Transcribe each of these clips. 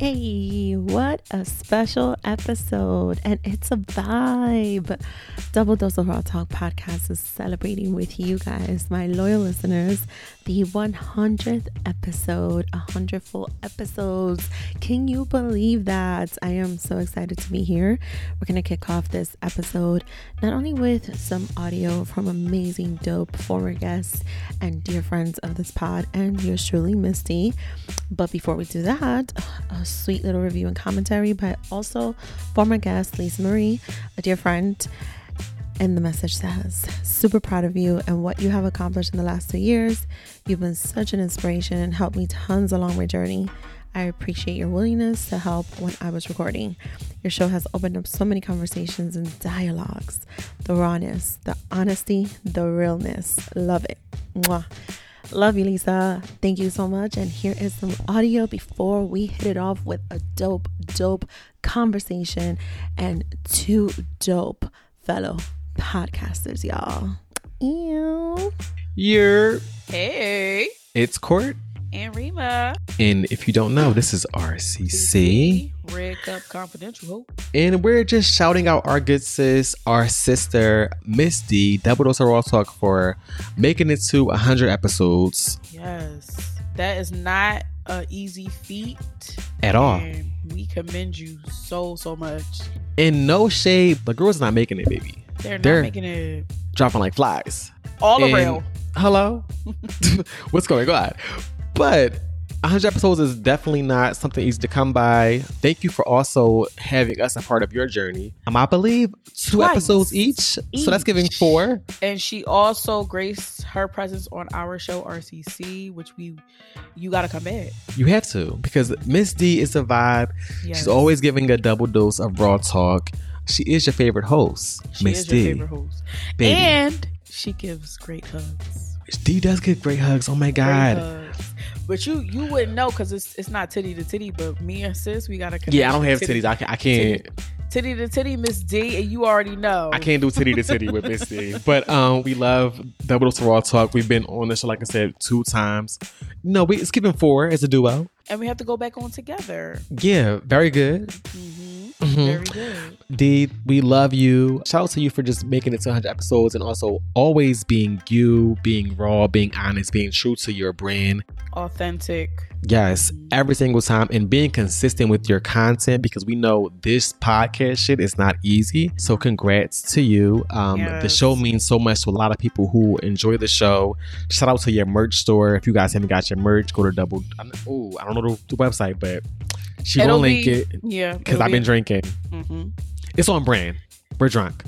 Hey, what a special episode! And it's a vibe. Double Dose of Raw Talk podcast is celebrating with you guys, my loyal listeners, the 100th episode, 100 full episodes. Can you believe that? I am so excited to be here. We're going to kick off this episode not only with some audio from amazing, dope former guests and dear friends of this pod, and yours truly, Misty, but before we do that, a sweet little review and commentary, but also former guest Lisa Marie, a dear friend. And the message says, Super proud of you and what you have accomplished in the last two years. You've been such an inspiration and helped me tons along my journey. I appreciate your willingness to help when I was recording. Your show has opened up so many conversations and dialogues. The rawness, the honesty, the realness. Love it. Mwah. Love you, Lisa. Thank you so much. And here is some audio before we hit it off with a dope, dope conversation and two dope fellow podcasters, y'all. Ew. You're Hey, it's Court. and Rima. And if you don't know, this is RCC. Red Cup Confidential. Hope. And we're just shouting out our good sis, our sister, Miss D, Double Dose of Raw Talk for making it to 100 episodes Yes, that is not a easy feat at all. We commend you so so much. In no shade, the girl's not making it, baby. They're not They're- making it Dropping like flies. all And- around. Hello? What's going on? But 100 episodes is definitely not something easy to come by. Thank you for also having us a part of your journey. Um, I believe two Twice. episodes each. So that's giving four. And she also graced her presence on our show RCC, which we you got to come back. You have to because Miss D is a vibe. Yes. She's always giving a double dose of raw talk. She is your favorite host, Miss D. your favorite host, Baby. and she gives great hugs. D does give great hugs. Oh my god. But you you wouldn't know because it's it's not titty to titty. But me and sis, we got to Yeah, I don't have titties. I, can, I can't. titty to titty, Miss D, and you already know. I can't do titty to titty with Miss D. But um, we love Double of Raw Talk. We've been on this show, like I said, two times. No, we it's giving four as a duo. and we have to go back on together. Yeah, very good. hmm Mhm. Very good. D, we love you. Shout out to you for just making it to 100 episodes and also always being you, being raw, being honest, being true to your brand. Authentic. Yes, every single time and being consistent with your content because we know this podcast shit is not easy. So congrats to you. Um, The show means so much to a lot of people who enjoy the show. Shout out to your merch store. If you guys haven't got your merch, go to double. Oh, I don't know the, the website, but she It'll link be- it Yeah. because I've been drinking. hmm It's on brand. We're drunk.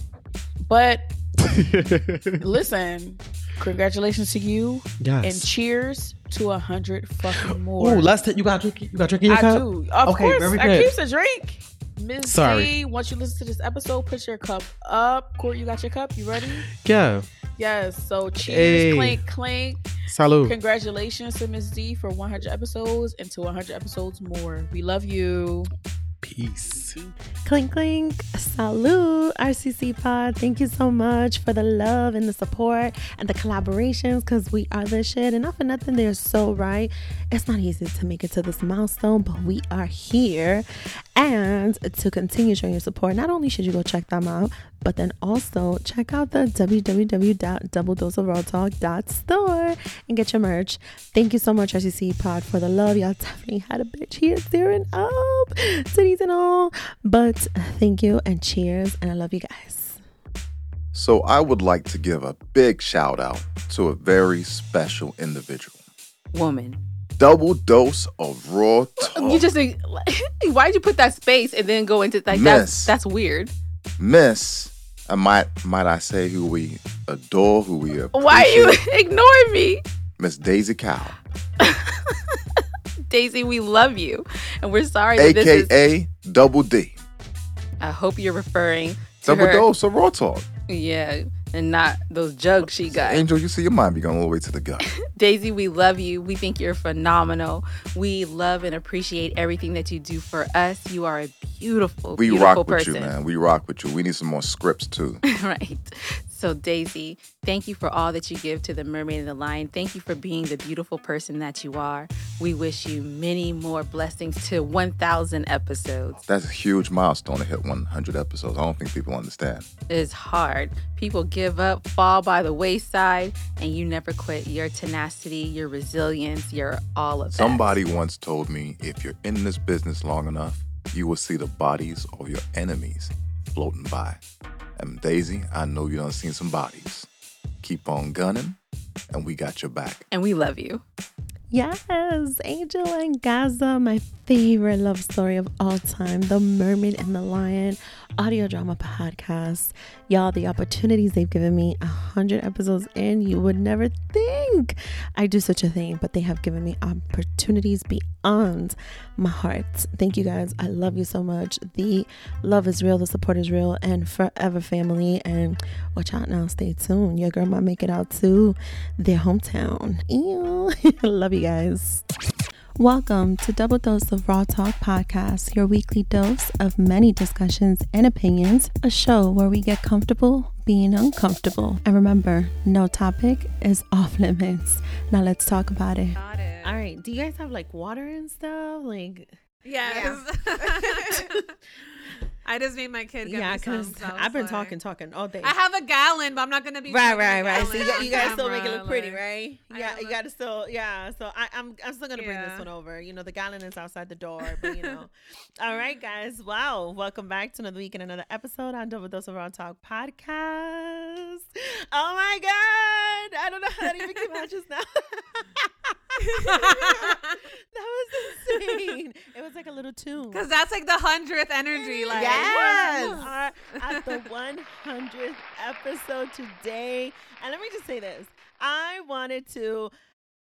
But listen, congratulations to you, yes. and cheers to a hundred fucking more. Oh, let's you got drink. You got drink in your I cup. I do. Of Okay, course, very I good. keeps a drink. Miss Sorry. D, once you listen to this episode, put your cup up. Court, you got your cup? You ready? Yeah. Yes. So cheers, Hey. clink, clink. Salud. Congratulations to Miss D for 100 episodes and to 100 episodes more. We love you. Peace. Clink, clink. Salute, RCC Pod. Thank you so much for the love and the support and the collaborations because we are the shit. And not for nothing, they're so right. It's not easy to make it to this milestone, but we are here. And to continue showing your support, not only should you go check them out, but then also check out the www.doubledoseofrawtalk.store and get your merch. Thank you so much, RCC Pod, for the love. Y'all definitely had a bitch here tearing up, titties and all. But thank you and cheers, and I love you guys. So I would like to give a big shout out to a very special individual. woman. Double dose of raw talk. You just why'd you put that space and then go into like Miss. that's that's weird. Miss, I might might I say who we adore, who we appreciate. Why are you ignoring me? Miss Daisy Cow, Daisy, we love you. And we're sorry that this is aka Double D. I hope you're referring to Double her. dose of oh, raw talk. Yeah. And not those jugs she got. Angel, you see your mind be going all the way to the gut. Daisy, we love you. We think you're phenomenal. We love and appreciate everything that you do for us. You are a beautiful, We beautiful rock with person. you, man. We rock with you. We need some more scripts too. right. So, Daisy, thank you for all that you give to the Mermaid and the Lion. Thank you for being the beautiful person that you are. We wish you many more blessings to 1,000 episodes. That's a huge milestone to hit 100 episodes. I don't think people understand. It is hard. People give up, fall by the wayside, and you never quit. Your tenacity, your resilience, your all of that. Somebody once told me if you're in this business long enough, you will see the bodies of your enemies floating by. And Daisy, I know you done seen some bodies. Keep on gunning, and we got your back. And we love you. Yes, Angel and Gaza, my favorite love story of all time, The Mermaid and the Lion audio drama podcast. Y'all, the opportunities they've given me, a hundred episodes in, you would never think I do such a thing, but they have given me opportunities beyond my heart. Thank you guys. I love you so much. The love is real, the support is real, and forever family. And watch out now, stay tuned. Your girl might make it out to their hometown. Ew. love you guys. Welcome to Double Dose of Raw Talk Podcast, your weekly dose of many discussions and opinions, a show where we get comfortable being uncomfortable. And remember, no topic is off limits. Now let's talk about it. it. All right. Do you guys have like water and stuff? Like, Yes. I just made my kid get yeah, because so I've been like- talking, talking all day. I have a gallon, but I'm not gonna be Right, right, right. So you, got, you gotta still make it look pretty, like- right? Yeah, you look- gotta still, yeah. So I, I'm, I'm still gonna bring this one over. You know, the gallon is outside the door, but you know. All right, guys. Wow, welcome back to another week and another episode on Double Dose of Raw Talk podcast. Oh my god, I don't know how that even came out just now. that was insane. It was like a little tune. Cause that's like the hundredth energy. Like Yes. We are at the 100th episode today. And let me just say this. I wanted to,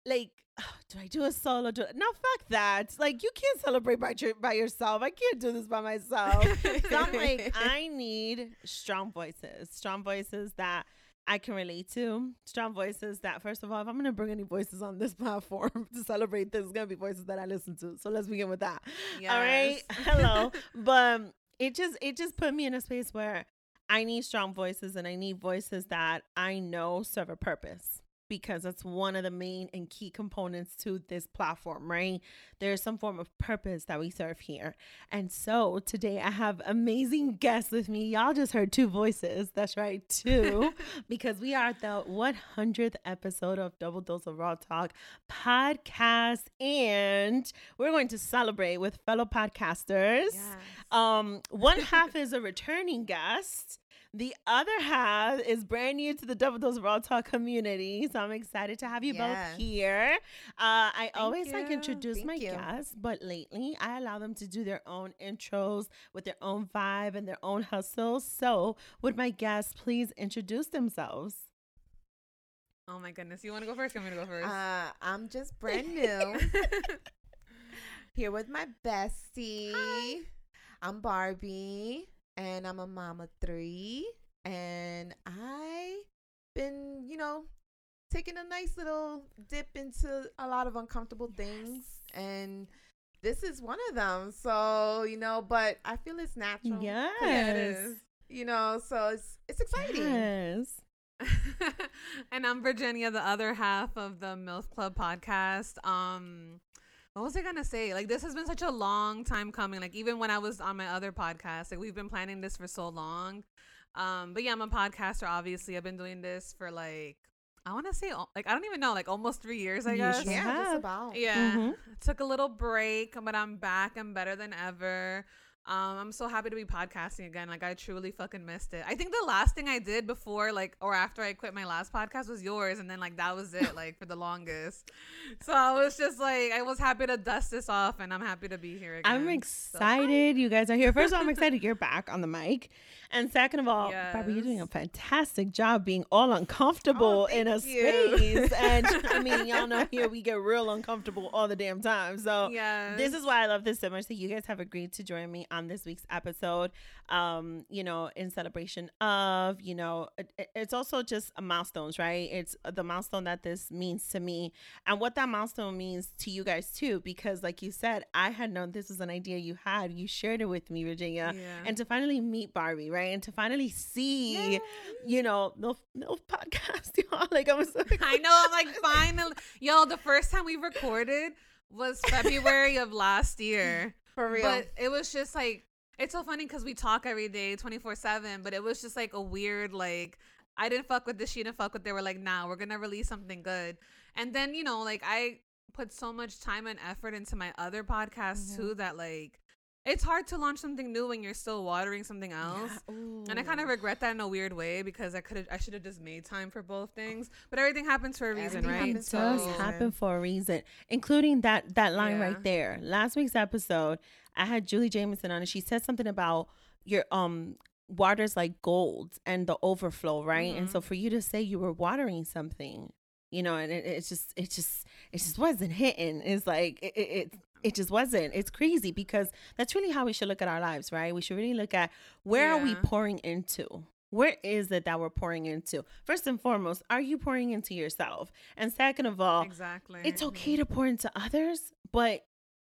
like, do I do a solo? Do no, fuck that. Like, you can't celebrate by, your- by yourself. I can't do this by myself. so I'm like, I need strong voices, strong voices that I can relate to, strong voices that, first of all, if I'm going to bring any voices on this platform to celebrate this, it's going to be voices that I listen to. So let's begin with that. All right. Hello. but it just it just put me in a space where I need strong voices and I need voices that I know serve a purpose because that's one of the main and key components to this platform, right? There's some form of purpose that we serve here. And so today I have amazing guests with me. Y'all just heard two voices. That's right, two, because we are at the 100th episode of Double Dose of Raw Talk podcast. And we're going to celebrate with fellow podcasters. Um, one half is a returning guest. The other half is brand new to the Double Dose Raw Talk community. So I'm excited to have you Yes. both here. Uh, I always like you. introduce Thank my you. guests, but lately I allow them to do their own intros with their own vibe and their own hustle. So would my guests please introduce themselves? Oh my goodness. You want to go first? I'm gonna go first. Uh, I'm just brand new here with my bestie. I'm Barbie, and I'm a mama three, and I've been, you know, taking a nice little dip into a lot of uncomfortable things, and this is one of them. So you know, but I feel it's natural. Yes. Yeah, it is. You know, so it's it's exciting. Yes. and I'm Virginia, the other half of the MILF Club podcast. Um, what was I gonna say? Like this has been such a long time coming. Like even when I was on my other podcast, like we've been planning this for so long. Um, but yeah, I'm a podcaster. Obviously, I've been doing this for like I want to say like I don't even know, like almost three years. I You guess. Yeah, about. Yeah. Mhm. Took a little break, but I'm back. I'm better than ever. Um, I'm so happy to be podcasting again. Like I truly fucking missed it. I think the last thing I did before, like, or after I quit my last podcast was yours, and then like that was it, like for the longest. So I was just like, I was happy to dust this off, and I'm happy to be here again. I'm So- excited you guys are here. First of all, I'm excited you're back on the mic. And second of all, Barbara, you're doing a fantastic job being all uncomfortable Oh, in a you. space. And I mean, y'all know here we get real uncomfortable all the damn time. So Yes. this is why I love this so much that you guys have agreed to join me on on this week's episode. Um, you know, in celebration of, you know, it, it's also just a milestones, right? It's the milestone that this means to me and what that milestone means to you guys too. Because, like you said, I had known this was an idea you had. You shared it with me, Virginia, Yeah. and to finally meet Barbie, right? And to finally see, you know, no no podcast, y'all. Like I was. So I know. I'm like, finally, yo. The first time we recorded was February of last year. For real. But it was just like it's so funny because we talk every day, twenty four seven. But it was just like a weird like I didn't fuck with this, she didn't fuck with. They were like, nah, we're gonna release something good. And then you know, like I put so much time and effort into my other podcasts mm-hmm. too that like it's hard to launch something new when you're still watering something else. And I kind of regret that in a weird way because I could have, I should have just made time for both things. But everything happens for a reason, Everything right? happens it for does reason. happen for a reason, including that that line Yeah. right there. Last week's episode, I had Julie Jameson on, and she said something about your um water's like gold and the overflow, right? And Mhm. so for you to say you were watering something, you know, and it, it's just it just it just wasn't hitting. It's like it. it, it just wasn't. It's crazy because that's really how we should look at our lives, right? We should really look at where are we pouring into? Where is it that we're pouring into? First and foremost, are you pouring into yourself? And second of all, Exactly. it's okay to pour into others, but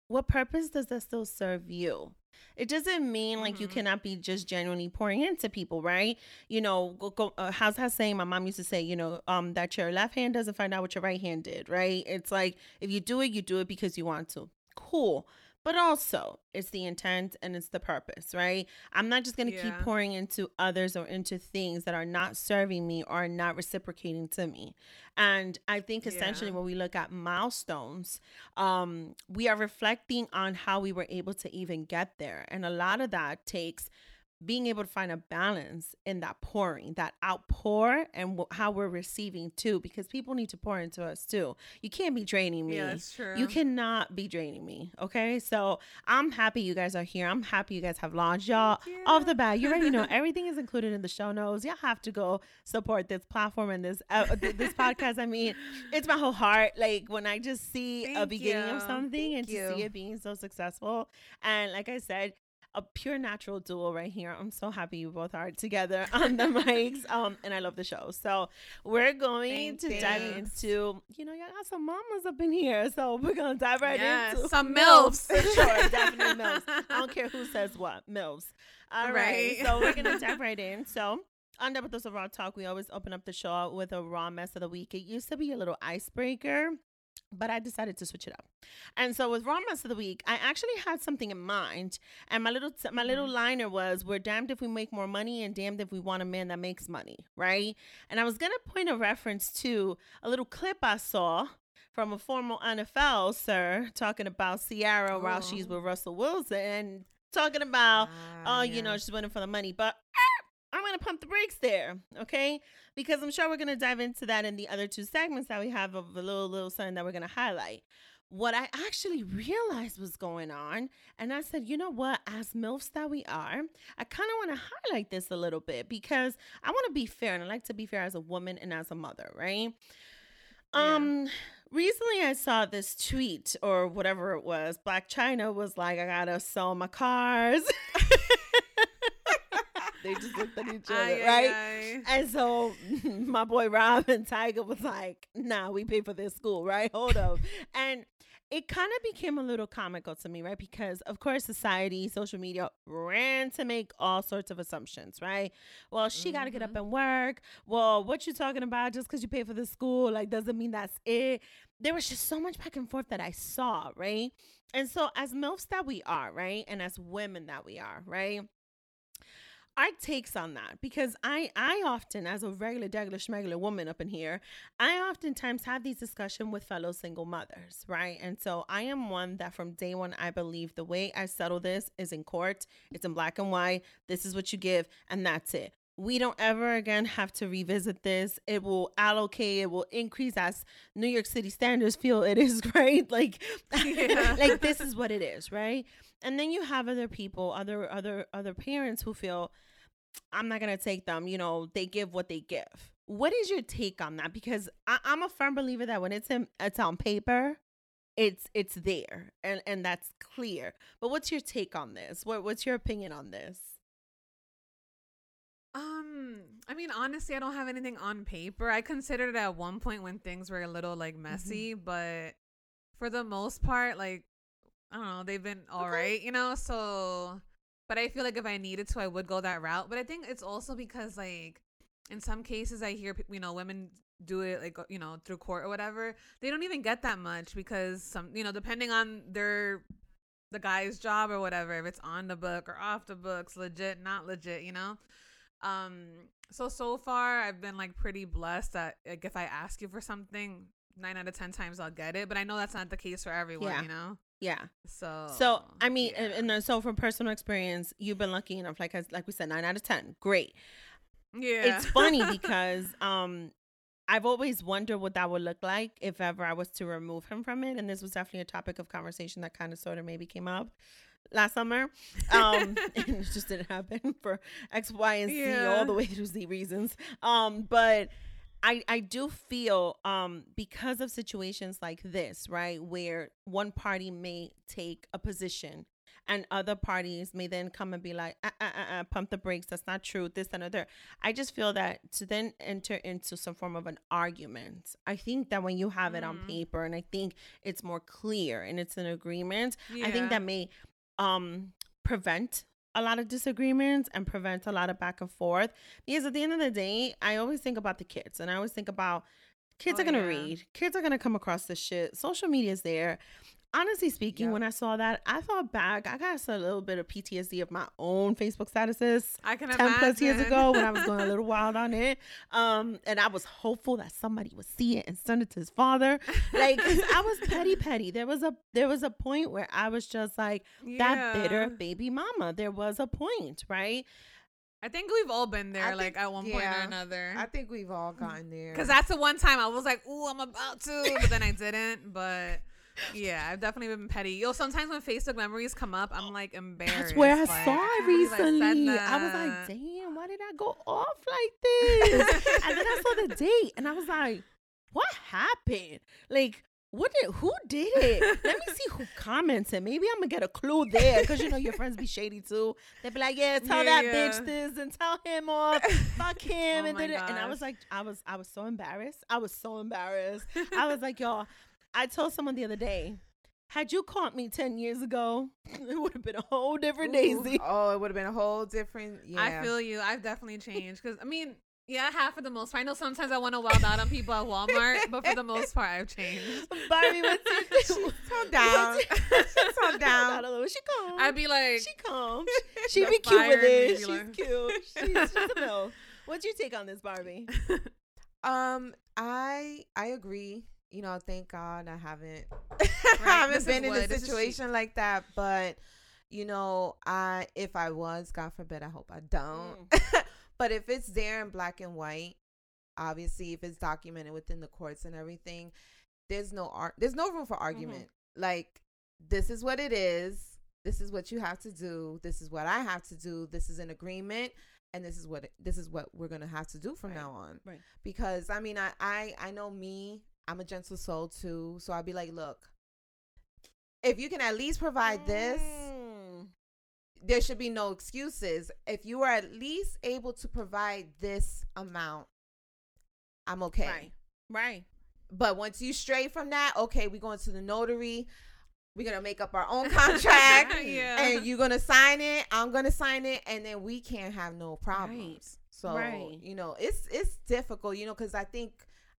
what purpose does that still serve you? It doesn't mean like you Mhm. cannot be just genuinely pouring into people, right? You know, go, go, uh, how's that saying? My mom used to say, you know, um, that your left hand doesn't find out what your right hand did, right? It's like if you do it, you do it because you want to. Cool. But also, it's the intent and it's the purpose, right? I'm not just going to keep pouring into others or into things that are not serving me or not reciprocating to me. And I think essentially Yeah. when we look at milestones, um, we are reflecting on how we were able to even get there. And a lot of that takes being able to find a balance in that pouring, that outpour, and wh- how we're receiving too, because people need to pour into us too. You can't be draining me. Yeah, that's true. You cannot be draining me. Okay. So I'm happy you guys are here. I'm happy you guys have launched. Y'all off the bat, you already know everything is included in the show notes. Y'all have to go support this platform and this uh, th- this podcast. I mean, it's my whole heart. Like when I just see a Thank beginning of you. something and Thank to see it being so successful. And like I said, a pure natural duo right here. I'm so happy you both are together on the mics. Um, and I love the show. So we're going to dive into, you know, y'all got some mamas up in here. So we're gonna dive right Yes, into some MILFs, for sure. Definitely MILFs. I don't care who says what, MILFs. All right. Right. So we're gonna dive right in. So on Dose of Raw Talk, we always open up the show with a raw mess of the week. It used to be a little icebreaker but I decided to switch it up. And so with Mess of the Week, I actually had something in mind. And my little t- my little liner was, "We're damned if we make more money, and damned if we want a man that makes money." Right? And I was gonna point a reference to a little clip I saw from a former NFL sir talking about Ciara while she's Oh. with Russell Wilson, talking about Ah, oh, you know, she's winning for the money. But I'm going to pump the brakes there, okay? Because I'm sure we're going to dive into that in the other two segments that we have of a little, little something that we're going to highlight. What I actually realized was going on, and I said, you know what, as MILFs that we are, I kind of want to highlight this a little bit because I want to be fair, and I like to be fair as a woman and as a mother, right? Yeah. Um, recently I saw this tweet or whatever it was. Blac Chyna was like, I gotta sell my cars. they just looked at each other, Ay, ay, right? ay. And so my boy Rob and Tyga was like, nah, we pay for this school, right? Hold up. and it kind of became a little comical to me, right? Because of course society, social media ran to make all sorts of assumptions, right? Well, she got to get up mm-hmm. and work. Well, what you talking about just because you pay for the school like doesn't mean that's it. There was just so much back and forth that I saw, right? And so as MILFs that we are, right? And as women that we are, right? Our takes on that because I I often as a regular regular schmegular woman up in here I oftentimes have these discussion with fellow single mothers right? And so I am one that from day one I believe the way I settle this is in court it's in black and white this is what you give and that's it. We don't ever again have to revisit this. It will allocate it will increase as New York City standards feel it is right? Like Yeah. like this is what it is right and then you have other people other other other parents who feel i'm not gonna take them you know they give what they give what is your take on that because I, i'm a firm believer that when it's in it's on paper it's it's there and and that's clear. But what's your take on this? What what's your opinion on this? Um, I mean, honestly, I don't have anything on paper. I considered it at one point when things were a little like Mm-hmm. messy, but for the most part, like I don't know, they've been all right, you know. So, but I feel like if I needed to, I would go that route. But I think it's also because like in some cases, I hear you know women do it like you know through court or whatever. They don't even get that much because some you know depending on their the guy's job or whatever, if it's on the book or off the books, legit, not legit, you know. Um, so so far I've been like pretty blessed that like if I ask you for something, nine out of ten times I'll get it. But I know that's not the case for everyone, Yeah. you know. Yeah. So So I mean, yeah. and, and so from personal experience, you've been lucky enough. Like like we said, nine out of ten, great. yeah, It's funny because um, I've always wondered what that would look like if ever I was to remove him from it, and this was definitely a topic of conversation that kind of sort of maybe came up last summer. Um, and it just didn't happen for X, Y, and Z Yeah. all the way to Z reasons. Um, but. I, I do feel um because of situations like this, right, where one party may take a position and other parties may then come and be like, uh, uh, uh, uh, pump the brakes. That's not true. This and other. I just feel that to then enter into some form of an argument, I think that when you have it on Mhm. paper and I think it's more clear and it's an agreement, I think that may um prevent a lot of disagreements and prevent a lot of back and forth. Because at the end of the day i always think about the kids and i always think about kids Oh, are gonna yeah. read. Kids are gonna come across this shit. Social media is there honestly speaking when i saw that i thought back i got a little bit of ptsd of my own facebook statuses I can 10 imagine. plus years ago when I was going a little wild on it. Um, and I was hopeful that somebody would see it and send it to his father. Like I was petty petty. There was a there was a point where I was just like that bitter baby mama. There was a point, right? I think we've all been there, I like think- at one point or another. I think we've all gotten there. Because that's the one time I was like, "Ooh, I'm about to," but then I didn't. But yeah, I've definitely been petty. Yo, sometimes when Facebook memories come up, I'm like embarrassed. That's where I like, saw it can't I recently. I, was like, damn, why did I go off like this? and then I saw the date and I was like, what happened? Like, what did who did it? Let me see who commented. Maybe I'm gonna get a clue there because you know your friends be shady too. They'd be like, yeah, tell Yeah, that yeah. bitch this and tell him off, fuck him, Oh and it. And I was like, I was, I was so embarrassed. I was so embarrassed. I was like, y'all. I told someone the other day, had you caught me ten years ago, it would have been a whole different Ooh, Daisy. Oh, it would have been a whole different. Yeah. I feel you. I've definitely changed. Because I mean, yeah, half for the most part. I know sometimes I want to wild out on people at Walmart, but for the most part, I've changed. Barbie, what's your Tone down. Tone down. She calm. I'd be like, she calm. She The be cute with fire it. She's like- cute. She's, she's a milf. What's your take on this, Barbie? Um, I I agree. You know, thank God I haven't this haven't is been in a this is cheap. situation like that. But you know, I if I was, God forbid, I hope I don't. Mm. but if it's there in black and white, obviously, if it's documented within the courts and everything, there's no art. There's no room for Mm-hmm. argument. Like this is what it is. This is what you have to do. This is what I have to do. This is an agreement, and this is what this is what we're gonna have to do from Right. now on Right. because I mean I, I I know me I'm a gentle soul too so I'd be like look if you can at least provide this Mm. there should be no excuses if you are at least able to provide this amount I'm okay Right. Right. but once you stray from that okay we're going to the notary we're gonna make up our own contract yeah. and you're gonna sign it i'm gonna sign it and then we can't have no problems so Right. you know it's it's difficult you know because i think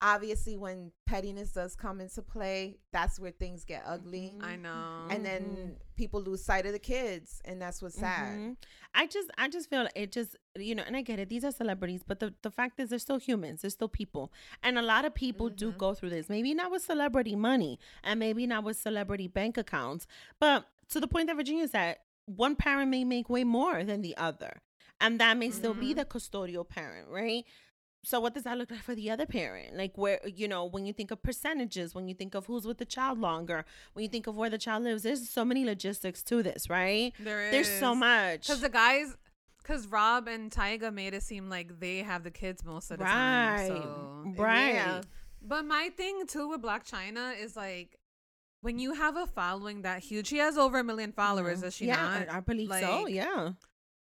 obviously when pettiness does come into play that's where things get ugly I know. and then people lose sight of the kids and that's what's sad Mhm. I just I just feel it just you know, and I get it. These are celebrities, but the the fact is they're still humans. They're still people. And a lot of people do Mhm. go through this. Maybe not with celebrity money and maybe not with celebrity bank accounts, but to the point that Virginia said, one parent may make way more than the other. And that may still be Mhm. the custodial parent, right? So what does that look like for the other parent? Like where you know, when you think of percentages, when you think of who's with the child longer, when you think of where the child lives, there's so many logistics to this, right? there is. There's so much. Because the guys, because Rob and Tyga made it seem like they have the kids most of the right. time. So. right. Yeah. But my thing too with Blac Chyna is like, when you have a following that huge, she has over a million followers, Mhm. does she yeah, not? I, I believe so. Yeah.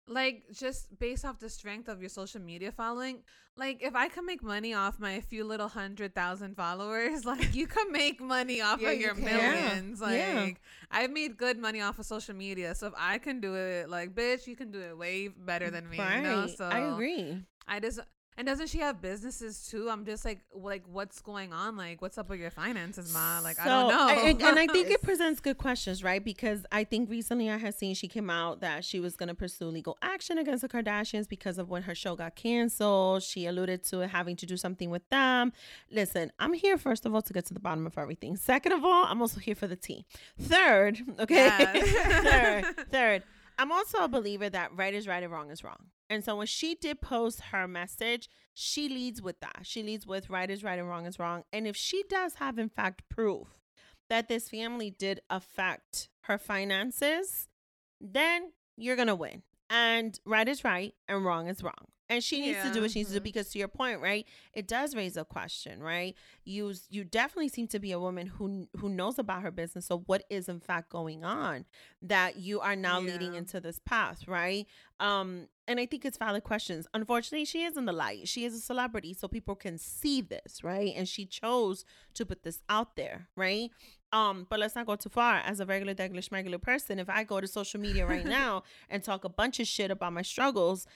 Like just based off the strength of your social media following like if i can make money off my few little hundred thousand followers like you can make money off Yeah, of your can. millions Yeah, like yeah. i've made good money off of social media so if i can do it like bitch you can do it way better than me right. you know so I agree. i just and doesn't she have businesses too i'm just like like what's going on like what's up with your finances ma like i don't know And, and I think it presents good questions, right? Because I think recently I had seen she came out that she was going to pursue legal action against the Kardashians because of when her show got canceled. She alluded to it having to do something with them. Listen, I'm here, first of all, to get to the bottom of everything. Second of all, I'm also here for the tea. Third, okay? Yes. third, third, I'm also a believer that right is right and wrong is wrong. And so when she did post her message, she leads with that. She leads with right is right and wrong is wrong. And if she does have, in fact, proof that this family did affect her finances, then you're going to win. And right is right and wrong is wrong. And she needs to do what she needs to do Mhm. because to your point, right? It does raise a question, right? You you definitely seem to be a woman who who knows about her business. So what is in fact going on that you are now leading into this path, right? Um, and I think it's valid questions. Unfortunately, she is in the light. She is a celebrity, so people can see this, right? And she chose to put this out there, right? Um, but let's not go too far. As a regular, regular, schmegular person, if I go to social media right now and talk a bunch of shit about my struggles,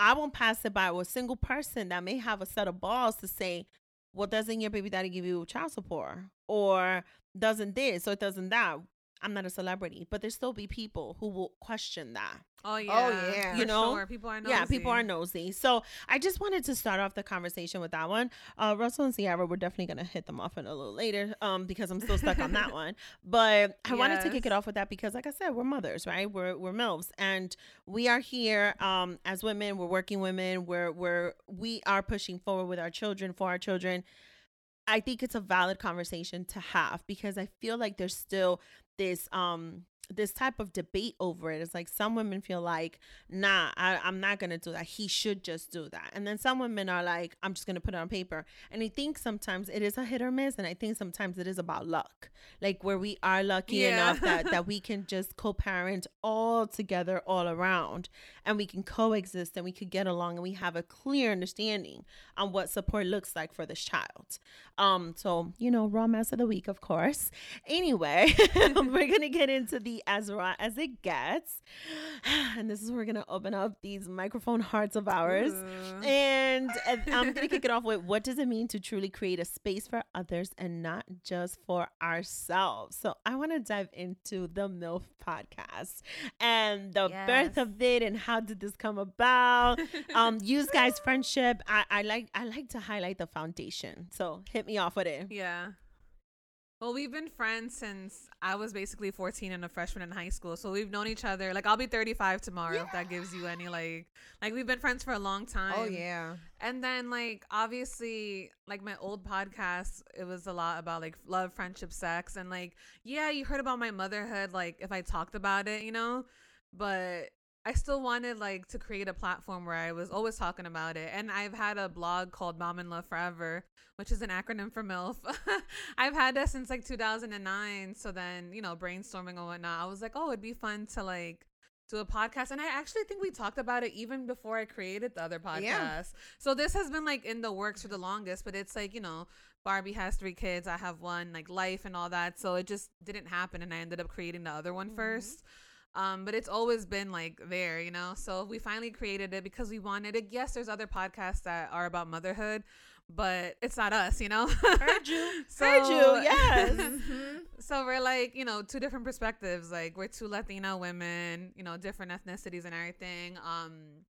I won't pass it by a single person that may have a set of balls to say, well, doesn't your baby daddy give you child support? Or doesn't this or doesn't that? I'm not a celebrity, but there still be people who will question that. oh yeah oh yeah. You for know? sure. people are Yeah, people are nosy. nosy. So I just wanted to start off the conversation with that one. Uh, Russell and Ciara, we're definitely gonna hit them off in a little later, um, because I'm still stuck on that one. But I wanted to kick it off with that because, like I said, we're mothers, right? We're we're milfs, and we are here, um, as women. We're working women. We're we're we are pushing forward with our children for our children. I think it's a valid conversation to have because I feel like there's still this um this type of debate over it. It's like some women feel like, nah, I, I'm not gonna do that. He should just do that. And then some women are like, I'm just gonna put it on paper. And I think sometimes it is a hit or miss, and I think sometimes it is about luck. Like where we are lucky Yeah. enough that that we can just co-parent all together all around and we can coexist and we could get along and we have a clear understanding on what support looks like for this child. Um, so you know, raw mess of the week, of course. Anyway, we're gonna get into the as raw as it gets, and this is where we're gonna open up these microphone hearts of ours. Ooh. And I'm gonna kick it off with what does it mean to truly create a space for others and not just for ourselves? So I want to dive into the MILF podcast and the birth of it and how did this come about? um, use guys friendship. I, I like I like to highlight the foundation. So hit me off with it. Yeah. Well, we've been friends since I was basically 14 and a freshman in high school. So we've known each other. Like I'll be 35 tomorrow if that gives you any like like we've been friends for a long oh, time. Oh yeah. And then like obviously like my old podcast, it was a lot about like love, friendship, sex and like yeah, you heard about my motherhood like if I talked about it, you know? But I still wanted like to create a platform where I was always talking about it. And I've had a blog called Mom and Love Forever, which is an acronym for MILF. I've had that since like 2009. So then, you know, brainstorming and whatnot, I was like, oh, it'd be fun to like do a podcast. And I actually think we talked about it even before I created the other podcast. Yeah. So this has been like in the works for the longest, but it's like, you know, Barbie has three kids, I have one, like life and all that. So it just didn't happen. And I ended up creating the other one Mhm. first. Um, but it's always been like there, you know. So we finally created it because we wanted it. Yes, there's other podcasts that are about motherhood, but it's not us, you know. Heard you. So, Heard you, yes. Mhm. so we're like, you know, two different perspectives. Like we're two Latina women, you know, different ethnicities and everything. Um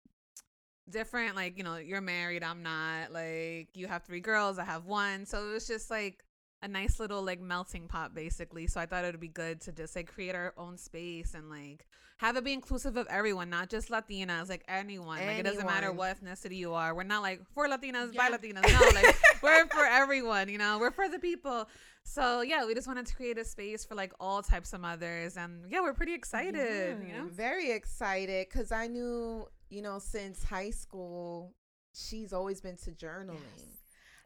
different like, you know, you're married, I'm not. Like you have three girls, I have one. So it was just like a nice little like melting pot basically. So I thought it would be good to just like create our own space and like have it be inclusive of everyone, not just Latinas, like anyone. Like it doesn't matter what ethnicity you are. We're not like for Latinas, Yeah. by Latinas. No, like we're for everyone, you know. We're for the people. So yeah, we just wanted to create a space for like all types of mothers, and yeah, we're pretty excited. You know, Very excited because I knew, you know, since high school, she's always been to journaling.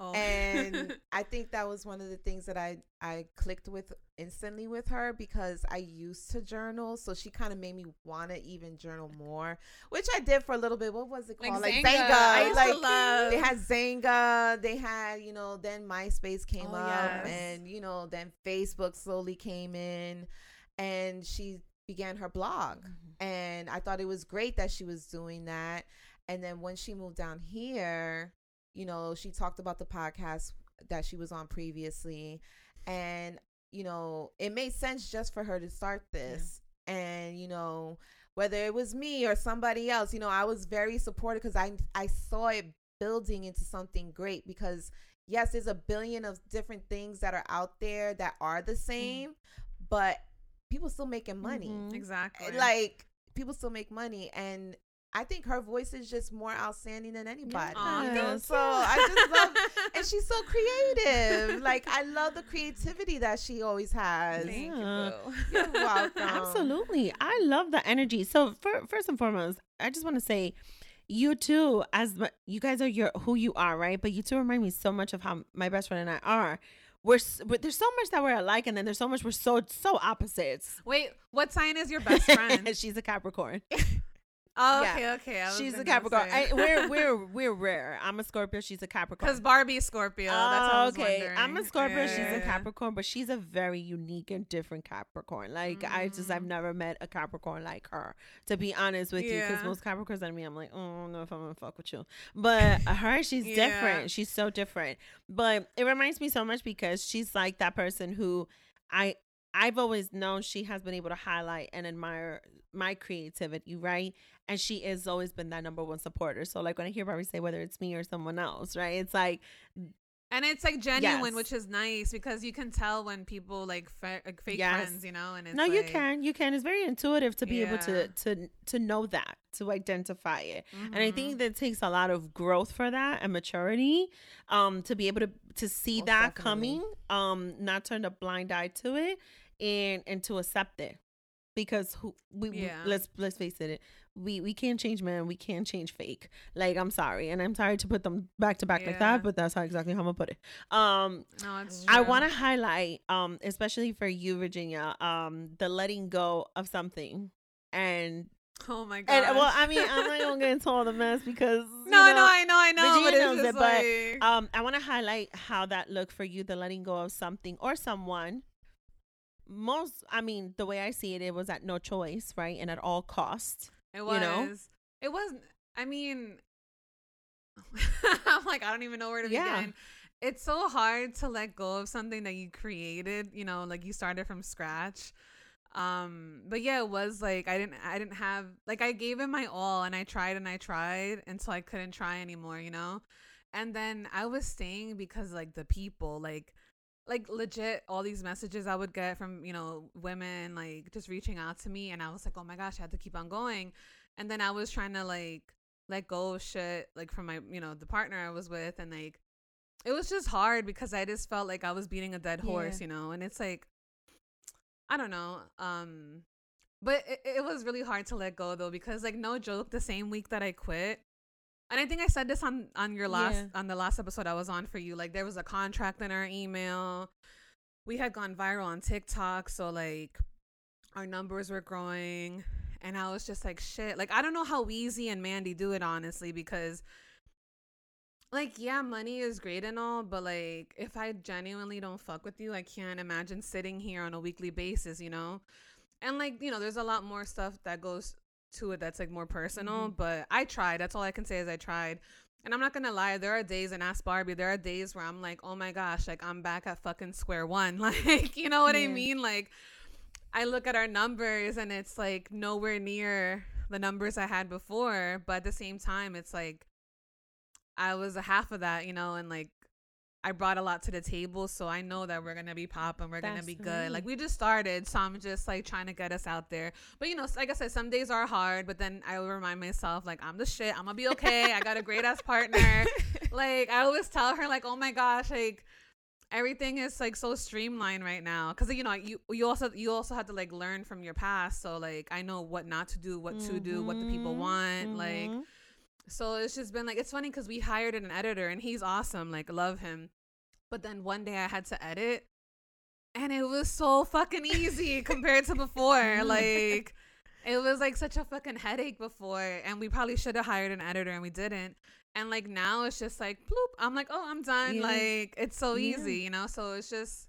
Oh. and I think that was one of the things that I I clicked with instantly with her because I used to journal, so she kind of made me want to even journal more, which I did for a little bit. What was it called? Like Xanga. Xanga. I used to like love- they had Xanga. They had you know then MySpace came Oh, up, yes. and you know then Facebook slowly came in, and she began her blog, Mm-hmm. and I thought it was great that she was doing that. And then when she moved down here, you know, she talked about the podcast that she was on previously. And, you know, it made sense just for her to start this. And, you know, whether it was me or somebody else, you know, I was very supportive because I I saw it building into something great because yes, there's a billion of different things that are out there that are the same, but people still making money Mhm. exactly. like people still make money and I think her voice is just more outstanding than anybody. Aw, you know? Yes. So I just love and she's so creative. Like I love the creativity that she always has. Thank Yeah. you. You're welcome. Absolutely. I love the energy. So for, first and foremost, I just want to say you too, as mu- you guys are your who you are, right? But you two remind me so much of how my best friend and I are. We're but there's so much that we're alike, and then there's so much we're so so opposites. Wait, what sign is your best friend? She's a Capricorn. oh, Yeah. okay, okay. She's a Capricorn. I, we're we're we're rare. I'm a Scorpio. She's a Capricorn. Because Barbie's Scorpio. That's what I Oh, okay. wondering. I'm a Scorpio. She's Yeah. a Capricorn, but she's a very unique and different Capricorn. Like I just I've Mm. never met a Capricorn like her. To be honest with you, because most Capricorns I mean, I'm like, oh, I don't know if I'm gonna fuck with you. But her, she's different. She's so different. But it reminds me so much because she's like that person who I I've always known she has been able to highlight and admire my creativity, right? And she has always been that number one supporter. So like when I hear Barbie say whether it's me or someone else, right? It's like And it's like genuine, Yes. which is nice because you can tell when people like, fa- like fake Yes. friends, you know. And it's no, you like- can, you can. It's very intuitive to be able to to to know that, to identify it, and I think that takes a lot of growth for that and maturity, um, to be able to to see that definitely. coming, um, not turn a blind eye to it, and and to accept it, because who we, we- let's let's face it, we we can't change man, we can't change fake. Like I'm sorry, and I'm sorry to put them back to back like that, but that's how exactly how I'm gonna put it. Um, No, I want to highlight, um, especially for you, Virginia, um, the letting go of something, and Oh my god. and well, I mean, I'm not gonna get into all the mess because you no, know, no, I know, I know. Virginia but knows it, but, um, I want to highlight how that looked for you, the letting go of something or someone. Most, I mean, the way I see it, it was at no choice, right, and at all cost. It was. you know? It was. I mean, I'm like, I don't even know where to Yeah. begin. It's so hard to let go of something that you created. You know, like you started from scratch. Um, but yeah, it was like I didn't, I didn't have like I gave it my all, and I tried and I tried until I couldn't try anymore. You know, and then I was staying because like the people, like like legit all these messages I would get from, you know, women like just reaching out to me and I was like, "Oh my gosh, I had to keep on going." And then I was trying to like let go of shit like from my, you know, the partner I was with and like it was just hard because I just felt like I was beating a dead horse, Yeah. you know, and it's like I don't know. Um but it, it was really hard to let go though because like no joke the same week that I quit and I think I said this on on your last Yeah. on the last episode I was on for you. Like there was a contract in our email. We had gone viral on TikTok, so like our numbers were growing and I was just like shit. Like I don't know how Weezy and Mandy do it honestly because like yeah, money is great and all, but like if I genuinely don't fuck with you, I can't imagine sitting here on a weekly basis, you know? And like, you know, there's a lot more stuff that goes to it that's like more personal, mm-hmm. but I tried. That's all I can say is I tried. And I'm not gonna lie, there are days and ask Barbie, there are days where I'm like, oh my gosh, like I'm back at fucking square one. Like, you know what I mean? Like I look at our numbers and it's like nowhere near the numbers I had before, but at the same time it's like I was a half of that, you know, and like I brought a lot to the table, so I know that we're gonna be popping, we're gonna That's be right. good. Like we just started, so I'm just like trying to get us out there. But you know, like I said, some days are hard, but then I remind myself like I'm the shit. I'm gonna be okay. I got a great ass partner. like I always tell her like, oh my gosh, like everything is like so streamlined right now because you know you you also you also have to like learn from your past so like i know what not to do what to do what the people Mhm, want like mhm. So it's just been like it's funny because we hired an editor and he's awesome, like love him. But then one day I had to edit, and it was so fucking easy compared to before. Like it was like such a fucking headache before, and we probably should have hired an editor and we didn't. And like now it's just like bloop. I'm like, oh, I'm done. Yeah. Like it's so Yeah. easy, you know. So it's just.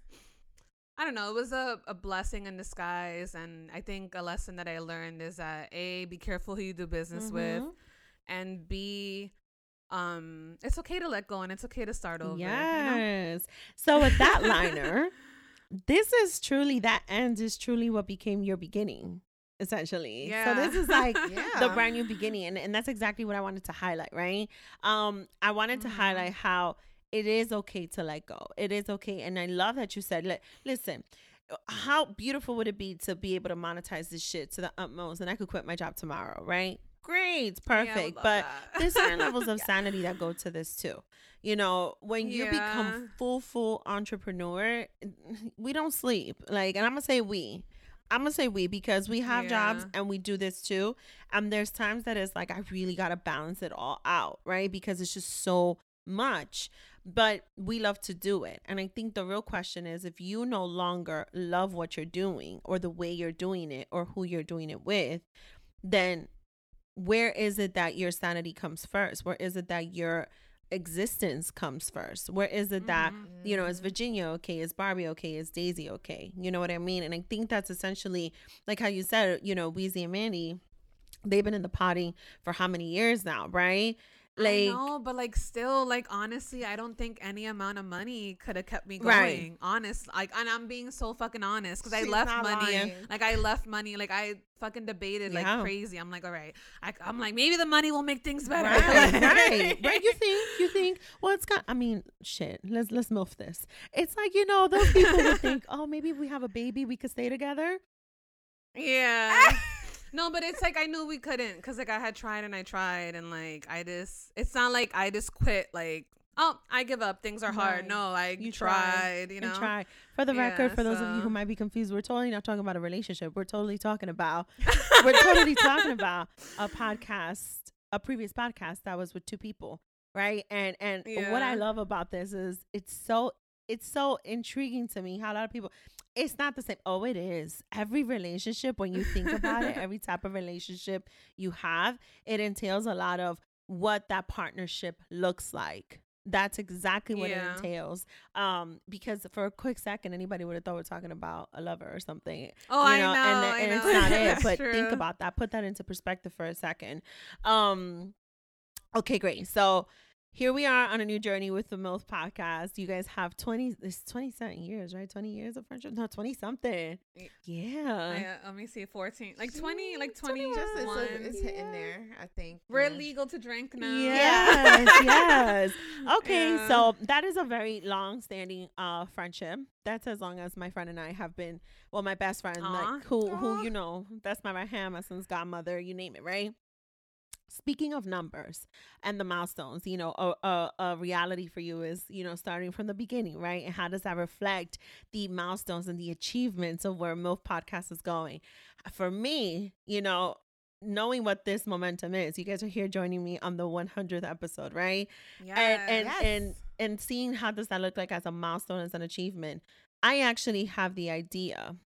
I don't know. It was a, a blessing in disguise. And I think a lesson that I learned is that A, be careful who you do business with. Mm-hmm. And B, um, it's okay to let go and it's okay to start over. you know? Yes. So with that liner, this is truly that end is truly what became your beginning, essentially. Yeah. So this is like the brand new beginning, and, and that's exactly what I wanted to highlight, right? Um, I wanted to Mhm. highlight how it is okay to let go. It is okay, and I love that you said, li- listen. How beautiful would it be to be able to monetize this shit to the utmost, and I could quit my job tomorrow, right? Great, Yeah, perfect. love but there's certain levels of sanity that go to this too. You know, when you Yeah. become full, full entrepreneur, we don't sleep. Like, and I'm gonna say we. I'm gonna say we because we have jobs and we do this too. And there's times that it's like I really gotta balance it all out, right? Because it's just so much. But we love to do it. And I think the real question is if you no longer love what you're doing or the way you're doing it or who you're doing it with, then where is it that your sanity comes first? Where is it that your existence comes first? Where is it that, Mhm. you know, is Virginia okay? Is Barbie okay? Is Daisy okay? You know what I mean? And I think that's essentially like how you said, you know, Weezy and Mandy, they've been in the potty for how many years now, right? Like, know, but like still, like honestly, I don't think any amount of money could have kept me going. Right. Honest, like, and I'm being so fucking honest because I left money. lying. Like I left money. Like I fucking debated like Yeah. crazy. I'm like, all right, I, I'm like maybe the money will make things better. Right, right, right. You think, you think. Well, it's got. I mean, shit. Let's let's milf this. It's like you know, those people would think, oh, maybe if we have a baby, we could stay together. Yeah. no, but it's like I knew we couldn't because like I had tried and I tried and like I just it's not like I just quit like oh I give up things are hard. Right. No, I You tried. tried, You know. Try. For the record, Yeah, for those of you who might be confused, we're totally not talking about a relationship. We're totally talking about. we're totally talking about a podcast, a previous podcast that was with two people, right? And and what I love about this is it's so it's so intriguing to me how a lot of people it's not the same. Oh, it is. Every relationship, when you think about it, every type of relationship you have, it entails a lot of what that partnership looks like. That's exactly what Yeah. it entails. Um, because for a quick second, anybody would have thought we're talking about a lover or something. Oh, I you know, and, I and it's not it. But think about that. Put that into perspective for a second. Um, okay, great. So here we are on a new journey with the MILF podcast. You guys have 20, it's 20 something years, right? 20 years of friendship? No, 20 something. Yeah. I, uh, let me see, fourteen, like twenty, like 21. twenty. Just it's, a, it's hitting there, I think. We're yeah. legal to drink now. Yes, yes. Okay, Yeah. so that is a very long standing uh friendship. That's as long as my friend and I have been well, my best friend, Aw. like who Aw. who you know, that's my right hand, my son's godmother, you name it, right? Speaking of numbers and the milestones, you know, a, a, a reality for you is, you know, starting from the beginning, right? And how does that reflect the milestones and the achievements of where MILF Podcast is going? For me, you know, knowing what this momentum is, you guys are here joining me on the 100th episode, right? Yes. and and Yes. and and seeing how does that look like as a milestone as an achievement i actually have the idea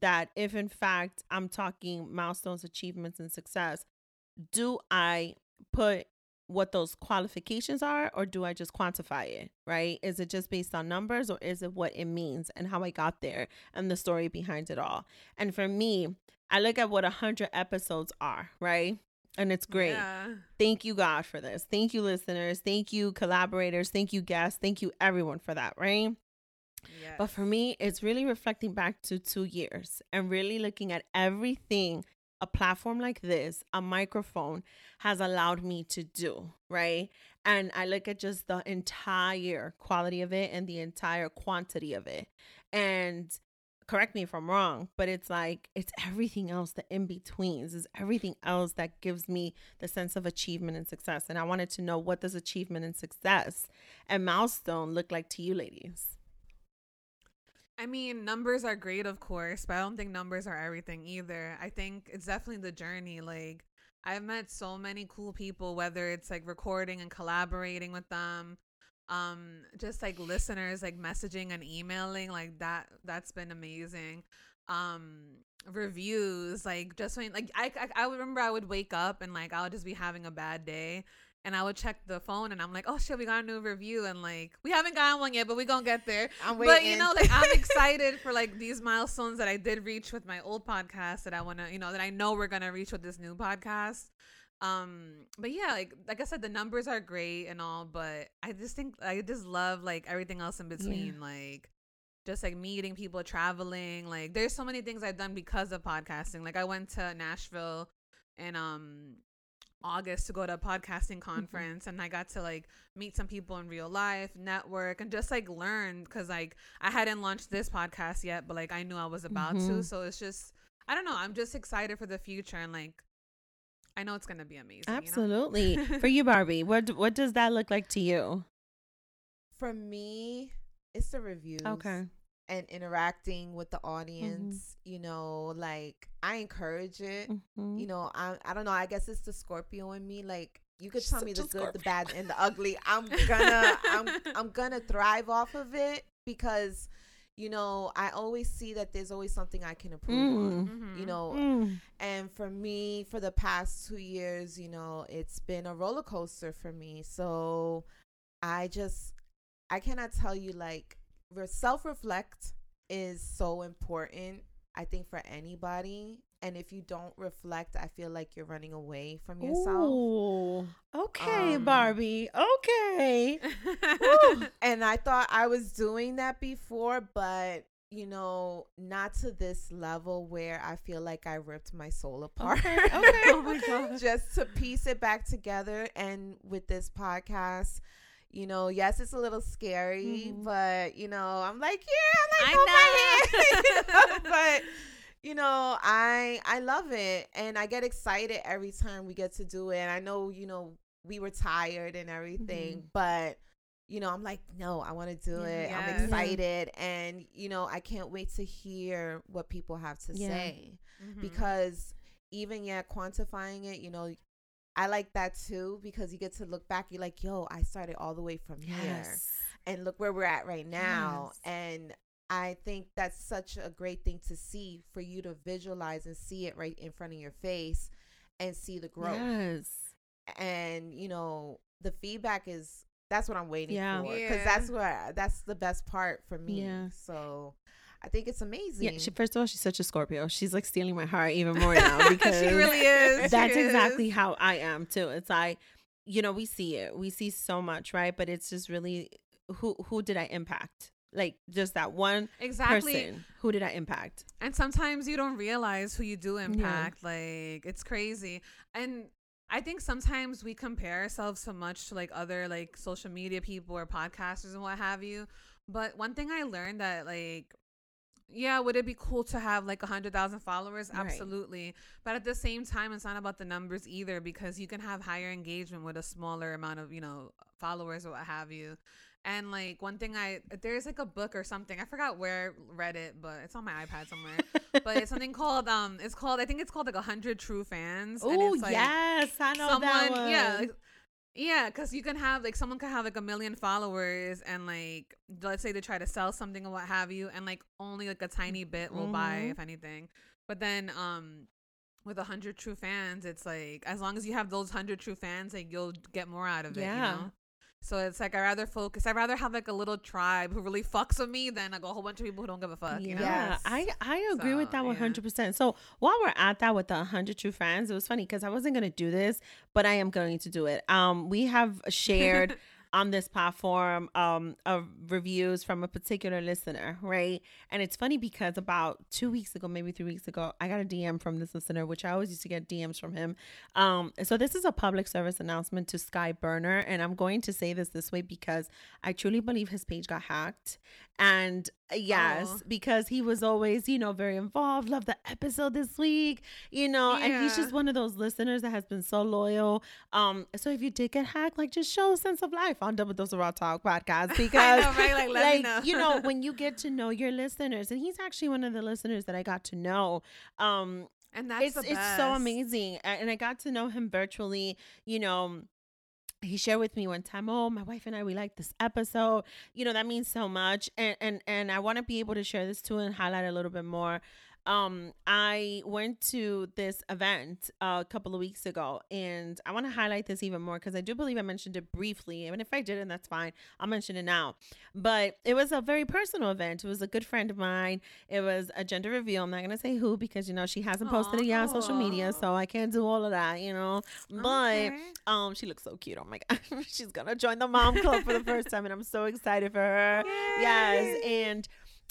that if in fact i'm talking milestones achievements and success do i put what those qualifications are or do i just quantify it right is it just based on numbers or is it what it means and how i got there and the story behind it all and for me i look at what 100 episodes are right and it's great Yeah. Thank you, God, for this. Thank you, listeners. Thank you, collaborators. Thank you, guests. Thank you, everyone, for that, right? Yes. But for me, it's really reflecting back to two years and really looking at everything a platform like this, a microphone, has allowed me to do, right? And I look at just the entire quality of it and the entire quantity of it. And correct me if I'm wrong, but it's like it's everything else, the in betweens, is everything else that gives me the sense of achievement and success. And I wanted to know what does achievement and success and milestone look like to you ladies? I mean, numbers are great, of course, but I don't think numbers are everything either. I think it's definitely the journey. Like, I've met so many cool people, whether it's like recording and collaborating with them, um, just like listeners like messaging and emailing, like that. That's been amazing. Um, reviews, like just when like I I, I remember I would wake up and like I would just be having a bad day. And I would check the phone and I'm like, oh shit, we got a new review. And like, we haven't gotten one yet, but we going to get there. I'm But you know, like I'm excited for like these milestones that I did reach with my old podcast that I want to, you know, that I know we're gonna reach with this new podcast. Um, but yeah, like like I said, the numbers are great and all, but I just think I just love like everything else in between, like just like meeting people, traveling. Like there's so many things I've done because of podcasting. Like I went to Nashville and um August to go to a podcasting conference and I got to like meet some people in real life, network and just like learn cuz like I hadn't launched this podcast yet, but like I knew I was about to. Mhm. So it's just I don't know, I'm just excited for the future and like I know it's going to be amazing, you know? Absolutely. For you, Barbie, what what does that look like to you? For me, it's the reviews. Okay. And interacting with the Mm-hmm. audience, you know, like I encourage it. Mhm. You know, I I don't know. I guess it's the Scorpio in me. Like you could She's tell me the good, a the bad, and the ugly. I'm gonna I'm I'm gonna thrive off of it because, you know, I always see that there's always something I can improve on. Mhm. You know, Mm. and for me, for the past two years, you know, it's been a roller coaster for me. So I just, I cannot tell you, like, self reflect is so important, I think, for anybody. And if you don't reflect, I feel like you're running away from yourself. Ooh. Okay, Um, Barbie. Okay. And I thought I was doing that before, but you know, not to this level where I feel like I ripped my soul apart. Okay, okay. Oh my God. Just to piece it back together. And with this podcast, you know, yes, it's a little scary, Mhm. but you know, I'm like, yeah, I I'm like, my hand. You know, but you know, I I love it, and I get excited every time we get to do it. And I know, you know, we were tired and everything, Mhm. but you know, I'm like, no, I want to do Yeah. it. I'm Yes. excited, and you know, I can't wait to hear what people have to Yeah. say Mhm. because even yeah, quantifying it, you know. I like that too because you get to look back. You're like, yo, I started all the way from here and look where we're at right now. Yes. And I think that's such a great thing to see for you to visualize and see it right in front of your face and see the growth. Yes. And you know, the feedback is that's what I'm waiting Yeah. for Yeah. because that's where that's the best part for me. Yeah. So I think it's amazing. Yeah. She, first of all, she's such a Scorpio. She's like stealing my heart even more now because she really is. That's is. exactly how I am too. It's like, you know, we see it. We see so much, right? But it's just really who who did I impact? Like just that one exactly. person. Who did I impact? And sometimes you don't realize who you do impact. Like it's crazy. And I think sometimes we compare ourselves so much to like other like social media people or podcasters and what have you. But one thing I learned that like yeah, would it be cool to have like a hundred thousand followers? Right. Absolutely. But at the same time, it's not about the numbers either because you can have higher engagement with a smaller amount of, you know, followers or what have you. And like one thing I there's like a book or something. I forgot where I read it, but it's on my iPad somewhere. but it's something called um it's called I think it's called like a hundred true fans. Oh like yes, I know that one. yeah like, yeah because you can have like someone could have like a million followers and like let's say they try to sell something or what have you and like only like a tiny bit will buy Mhm. if anything but then um with a hundred true fans it's like as long as you have those hundred true fans like you'll get more out of it Yeah. you know so it's like I rather focus. I'd rather have like a little tribe who really fucks with me than like a whole bunch of people who don't give a fuck. You know? Yeah, I I agree with that hundred percent. So while we're at that with the hundred true friends, it was funny because I wasn't gonna do this, but I am going to do it. Um, we have shared on this platform um of reviews from a particular listener, right? And it's funny because about two weeks ago, maybe three weeks ago, I got a DM from this listener, which I always used to get DMs from him. Um, so this is a public service announcement to Sky Burner, and I'm going to say this this way because I truly believe his page got hacked. And yes, Aw. because he was always, you know, very involved. Love the episode this week, you know, and he's just one of those listeners that has been so loyal. Um, so if you did get hacked, like just show a sense of life on Double Dose of Raw Talk podcast because know, right? Like, me know. you know, when you get to know your listeners, and he's actually one of the listeners that I got to know. Um, And that's it's it's so amazing and i got to know him virtually you know he shared with me one time oh my wife and i we like this episode. You know that means so much and and and i want to be able to share this too and highlight a little bit more um i went to this event uh, a couple of weeks ago and i want to highlight this even more because i do believe i mentioned it briefly and if i didn't that's fine. I'll mention it now. But it was a very personal event. It was a good friend of mine. It was a gender reveal. I'm not gonna say who because you know she hasn't posted it yet on social media so i can't do all of that you know? But Okay. um, she looks so cute. Oh my god, she's gonna join the mom club for the first time, and I'm so excited for her. Yes, and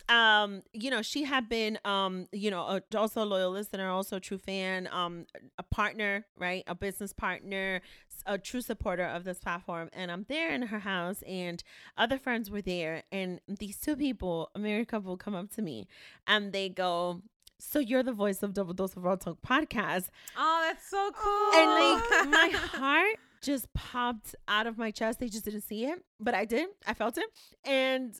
um, you know, she had been um, you know, a, also a loyal listener, also a true fan, um, a partner, right, a business partner, a true supporter of this platform. And I'm there in her house, and other friends were there, and these two people, a married couple, come up to me, and they go. So you're the voice of Double Dose of Raw Talk podcast, Oh, that's so cool. and like my heart just popped out of my chest. They just didn't see it, but I did. I felt it, and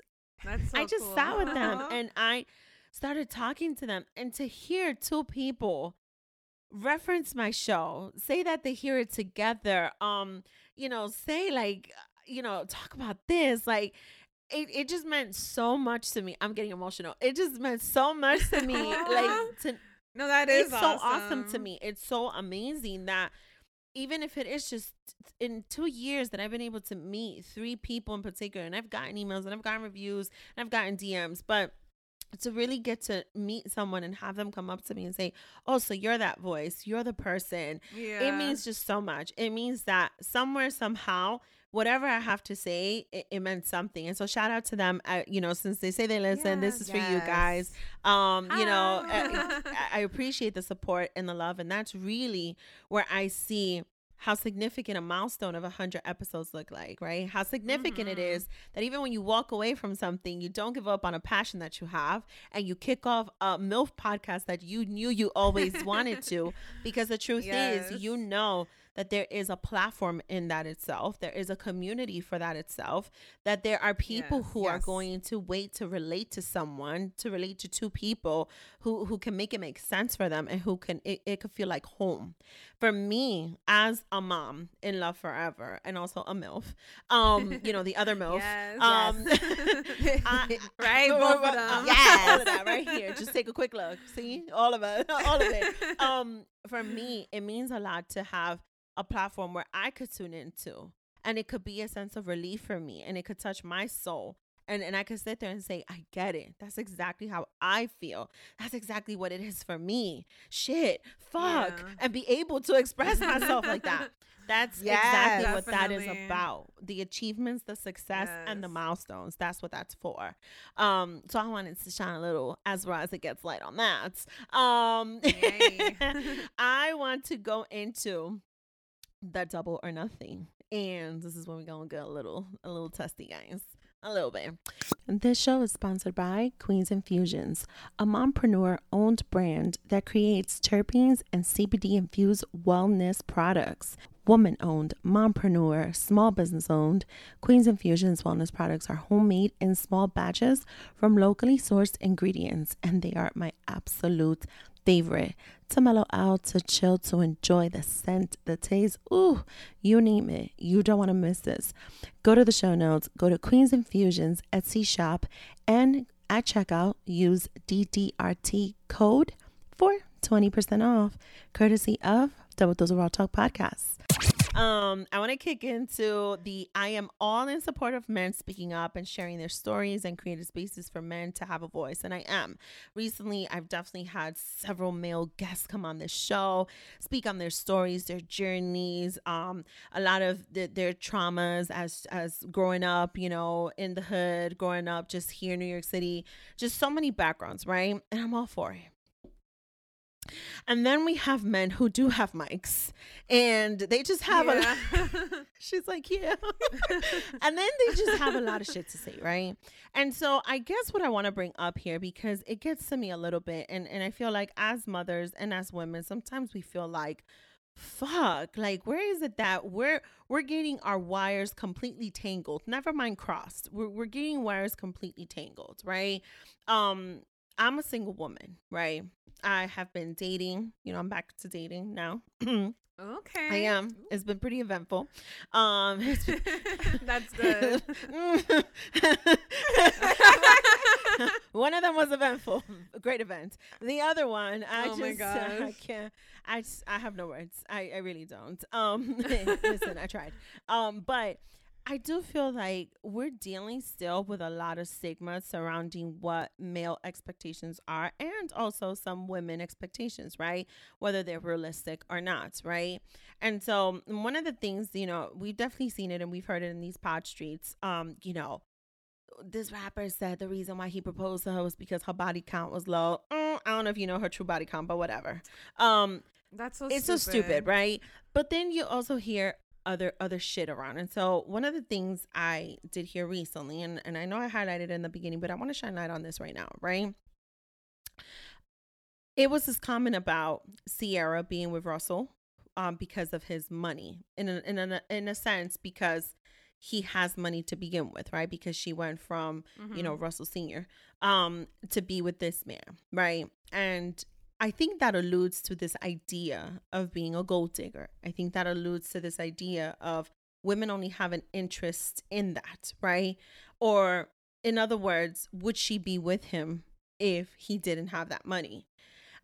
That's so I just cool. sat with them and I started talking to them. And to hear two people reference my show, say that they hear it together, um, you know, say like, you know, talk about this, like. It, it just meant so much to me. I'm getting emotional. It just meant so much to me. like to no, that is it's so awesome to me. It's so amazing that even if it is just in two years that I've been able to meet three people in particular, and I've gotten emails and I've gotten reviews and I've gotten DMs, but to really get to meet someone and have them come up to me and say, Oh, so you're that voice, you're the person. Yeah. It means just so much. It means that somewhere, somehow, whatever I have to say, it, it meant something. And so shout out to them. I, you know, since they say they listen, this is for you guys. Um, you know, I, I appreciate the support and the love, and that's really where I see how significant a milestone of 100 episodes look like right how significant it Mhm. is that even when you walk away from something you don't give up on a passion that you have and you kick off a milf podcast that you knew you always wanted to because the truth is you know that there is a platform in that itself there is a community for that itself that there are people Yes. who are going to wait to relate to someone to relate to two people who who can make it make sense for them and who can it, it could feel like home for me as a mom in love forever and also a milf um you know the other milf Yes. um Yes. I- Right, both of them. yes all of that right here just take a quick look see all of it all of it um for me it means a lot to have a platform where i could tune into and it could be a sense of relief for me and it could touch my soul and and I could sit there and say, I get it. That's exactly how I feel. That's exactly what it is for me. Shit, fuck, Yeah. and be able to express myself like that. That's Yes. exactly what that is about. The achievements, the success, and the milestones. That's what that's for. Um, so I wanted to shine a little as well as it gets light on that. Um, I want to go into the double or nothing. And this is when we're gonna get a little a little testy, guys. A little bit. This show is sponsored by Queens Infusions, a mompreneur owned brand that creates terpenes and CBD infused wellness products. Woman owned, mompreneur, small business owned, Queens Infusions wellness products are homemade in small batches from locally sourced ingredients, and they are my absolute favorite. To mellow out, to chill, to enjoy the scent, the taste. Ooh, you name it. You don't want to miss this. Go to the show notes, go to Queens Infusions Etsy shop, and at checkout, use DDRT code for 20% off, courtesy of Double Dose of Raw Talk Podcast. Um, I want to kick into the I am all in support of men speaking up and sharing their stories and creating spaces for men to have a voice. And I am. Recently, I've definitely had several male guests come on this show, speak on their stories, their journeys, um, a lot of the, their traumas as as growing up, you know, in the hood, growing up just here in New York City, just so many backgrounds, right? And I'm all for it. And then we have men who do have mics and they just have a Yeah. She's like, yeah. and then they just have a lot of shit to say, right? And so I guess what I want to bring up here because it gets to me a little bit and and I feel like as mothers and as women, sometimes we feel like fuck, like where is it that we're we're getting our wires completely tangled. Never mind crossed. We're we're getting wires completely tangled, right? Um I'm a single woman, right? I have been dating. You know, I'm back to dating now. Okay. I am. It's been pretty eventful. Um, been- That's good. one of them was eventful, a great event. The other one, I Oh just, my I can't. I just, I have no words. I, I really don't. Um, listen, I tried. Um, but I do feel like we're dealing still with a lot of stigma surrounding what male expectations are, and also some women expectations, right? Whether they're realistic or not, right? And so one of the things, you know, we've definitely seen it and we've heard it in these pod streets. Um, you know, this rapper said the reason why he proposed to her was because her body count was low. Mm, I don't know if you know her true body count, but whatever. Um, That's so it's so stupid, right? But then you also hear other other shit around. And so one of the things I did here recently, and, and I know I highlighted in the beginning, but I want to shine light on this right now, right? It was this comment about Ciara being with Russell um, because of his money, in a, in a in a sense, because he has money to begin with, right? Because she went from Mm-hmm. you know Russell Senior um, to be with this man, right? And I think that alludes to this idea of being a gold digger. I think that alludes to this idea of women only have an interest in that, right? Or, in other words, would she be with him if he didn't have that money?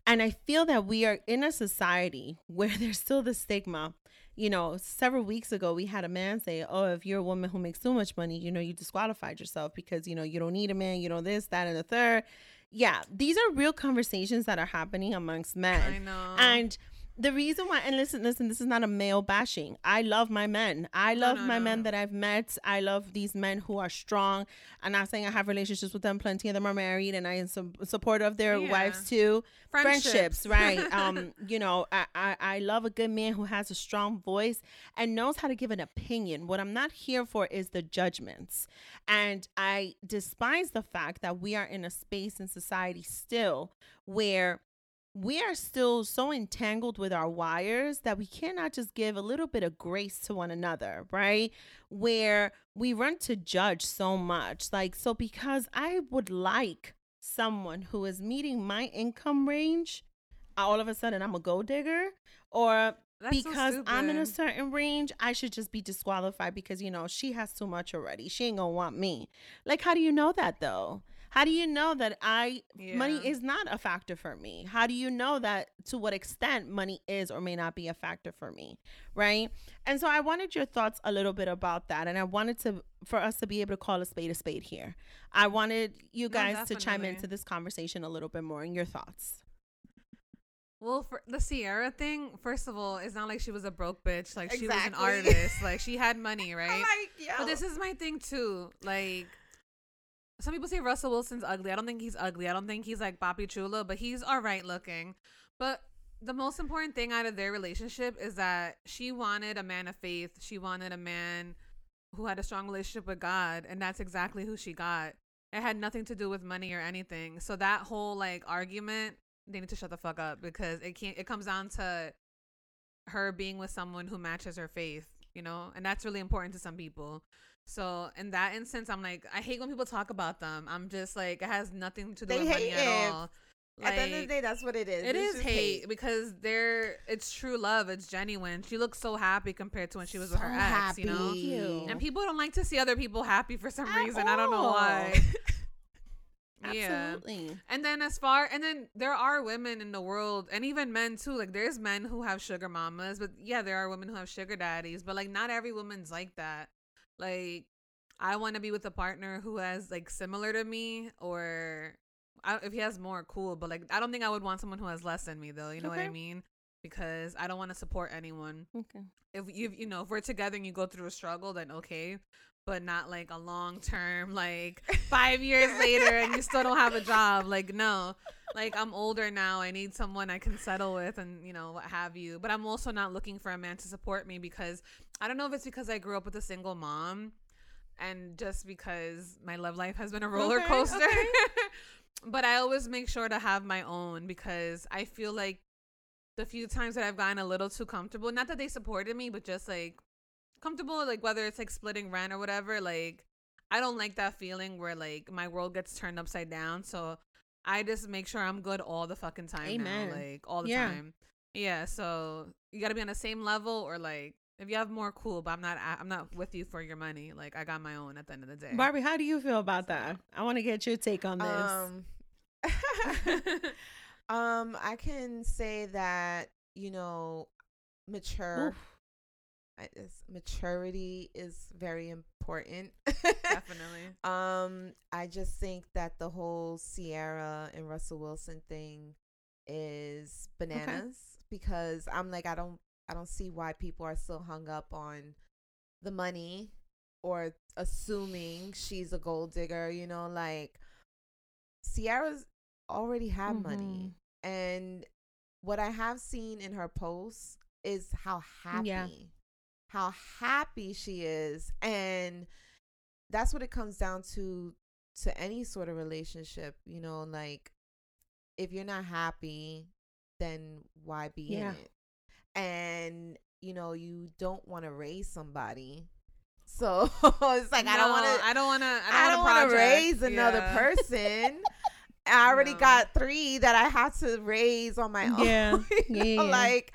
And I feel that we are in a society where there's still the stigma. You know, several weeks ago, we had a man say, Oh, if you're a woman who makes too much money, you know, you disqualified yourself because, you know, you don't need a man, you know, this, that, and the third. Yeah, these are real conversations that are happening amongst men. I know. And the reason why, and listen, listen, this is not a male bashing. I love my men. I No, love no, my no. men that I've met. I love these men who are strong. I'm not saying I have relationships with them. Plenty of them are married, and I am su- supportive of their Yeah. wives too. Friendships, Friendships. right? Um, you know, I, I I love a good man who has a strong voice and knows how to give an opinion. What I'm not here for is the judgments, and I despise the fact that we are in a space in society still where we are still so entangled with our wires that we cannot just give a little bit of grace to one another, right? Where we run to judge so much. Like, so because I would like someone who is meeting my income range, all of a sudden I'm a gold digger, or That's so because I'm in a certain range, I should just be disqualified because, you know, she has too much already. She ain't gonna want me. Like, how do you know that though? How do you know that I money is not a factor for me? How do you know that to what extent money is or may not be a factor for me? Right? And so I wanted your thoughts a little bit about that. And I wanted to for us to be able to call a spade a spade here. I wanted you No, guys to chime into this conversation a little bit more and your thoughts. Well, for the Ciara thing, first of all, it's not like she was a broke bitch. Like she was an artist. Like she had money, right? like. But this is my thing too. Like some people say Russell Wilson's ugly. I don't think he's ugly. I don't think he's like Papi Chula, but he's all right looking. But the most important thing out of their relationship is that she wanted a man of faith. She wanted a man who had a strong relationship with God, and that's exactly who she got. It had nothing to do with money or anything. So that whole like argument, they need to shut the fuck up because it can't. It comes down to her being with someone who matches her faith, you know, and that's really important to some people. So in that instance, I'm like, I hate when people talk about them. I'm just like, it has nothing to do They with money at it. all. At the end of the day, that's what it is. it It's is just hate, because they're it's true love. It's genuine. She looks so happy compared to when she was with her So ex, you know. Cute. And people don't like to see other people happy for some At reason. I don't know all. why. yeah. Absolutely. And then as far and then there are women in the world and even men too. Like there's men who have sugar mamas, but yeah, there are women who have sugar daddies. But like not every woman's like that. Like I want to be with a partner who has like similar to me or I, if he has more, cool. But like I don't think I would want someone who has less than me though. You know what I mean? Because I don't want to support anyone. Okay. If you you know if we're together and you go through a struggle, then okay. But not like a long term, like five years later and you still don't have a job. Like no, like I'm older now. I need someone I can settle with and you know what have you. But I'm also not looking for a man to support me because I don't know if it's because I grew up with a single mom and just because my love life has been a roller Okay, coaster. okay. but I always make sure to have my own because I feel like the few times that I've gotten a little too comfortable, not that they supported me, but just like comfortable, like whether it's like splitting rent or whatever, like I don't like that feeling where like my world gets turned upside down. So I just make sure I'm good all the fucking time Amen. now, like all the Yeah. time. Yeah, so you got to be on the same level, or like if you have more, cool. But I'm not. I'm not with you for your money. Like I got my own at the end of the day. Barbie, how do you feel about that? I want to get your take on this. Um, um, I can say that you know, mature. Oof. I- maturity is very important. Definitely. Um, I just think that the whole Ciara and Russell Wilson thing is bananas because I'm like I don't I don't see why people are still hung up on the money or assuming she's a gold digger, you know, like Ciara's already have money and what I have seen in her posts is how happy Yeah. How happy she is and that's what it comes down to to any sort of relationship you know like if you're not happy then why be Yeah. in it and you know you don't want to raise somebody so it's like i don't want to I don't want to. I I don't want to raise another Yeah. person. I already No. got three that I had to raise on my own. Yeah. Yeah, yeah. Like,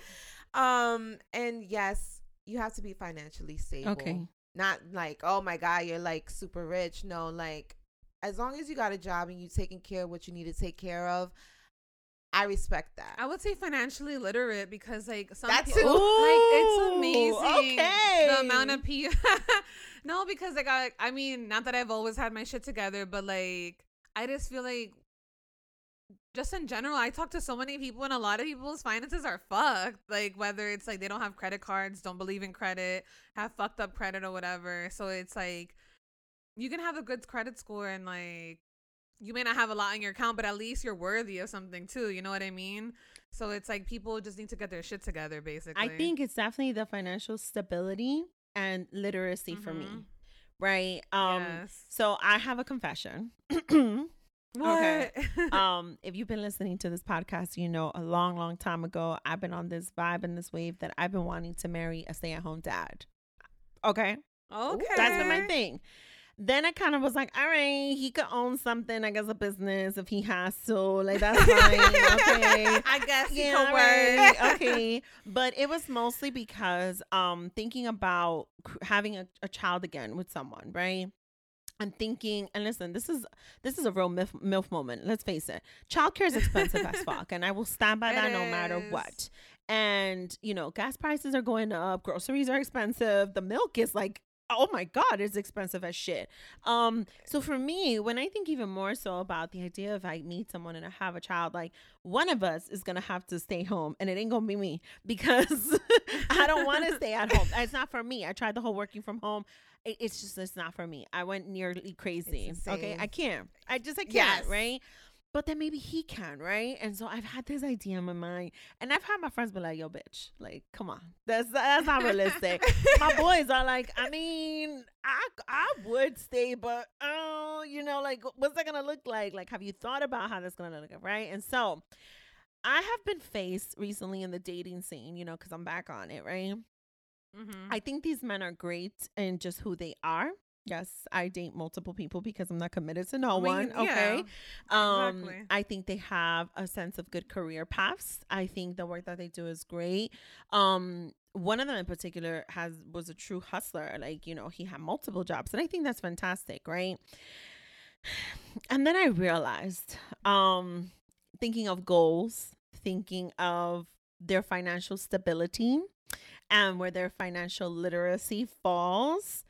um, and yes, you have to be financially stable. Okay. Not like, oh my God, you're like super rich. No, like, as long as you got a job and you taking care of what you need to take care of, I respect that. I would say financially literate because like some That people, like it's amazing okay. the amount of people. no, because like I, I mean, not that I've always had my shit together, but like I just feel like just in general, I talk to so many people, and a lot of people's finances are fucked. Like whether it's like they don't have credit cards, don't believe in credit, have fucked up credit or whatever. So it's like you can have a good credit score and like you may not have a lot in your account, but at least you're worthy of something too. You know what I mean? So it's like people just need to get their shit together, basically. I think it's definitely the financial stability and literacy for me. Mhm. Right. Um yes. so I have a confession. What? okay. um if you've been listening to this podcast, you know a long long time ago I've been on this vibe and this wave that I've been wanting to marry a stay-at-home dad. Okay? okay. That's been my thing. Then I kind of was like, all right, he could own something, I guess a business if he has to. Like that's fine. okay. I guess Yeah, could right, okay. But it was mostly because um thinking about having a, a child again with someone, right? I'm thinking, and listen, this is this is a real milf, milf moment. Let's face it, childcare is expensive as fuck, and I will stand by It that no matter what. And you know, gas prices are going up, groceries are expensive, the milk is like, oh my god, it's expensive as shit. Um, so for me, when I think even more so about the idea of I meet someone and I have a child, like one of us is gonna have to stay home, and it ain't gonna be me because I don't want to stay at home. It's not for me. I tried the whole working from home. It, it's just it's not for me. I went nearly crazy. Okay. I can't. I just I can't. Yes. Right. But then maybe he can, right? And so I've had this idea in my mind, and I've had my friends be like, "Yo, bitch, like, come on, that's that's not realistic." my boys are like, I mean, I I would stay, but oh, you know, like, what's that gonna look like? Like, have you thought about how that's gonna look, right? And so, I have been faced recently in the dating scene, you know, because I'm back on it, right? Mhm. I think these men are great in just who they are. Yes, I date multiple people because I'm not committed to no I mean, one. yeah, Okay. Um, exactly. I think they have a sense of good career paths. I think the work that they do is great. Um, one of them in particular has was a true hustler. Like, you know, he had multiple jobs. And I think that's fantastic, right? And then I realized, um, thinking of goals, thinking of their financial stability and where their financial literacy falls,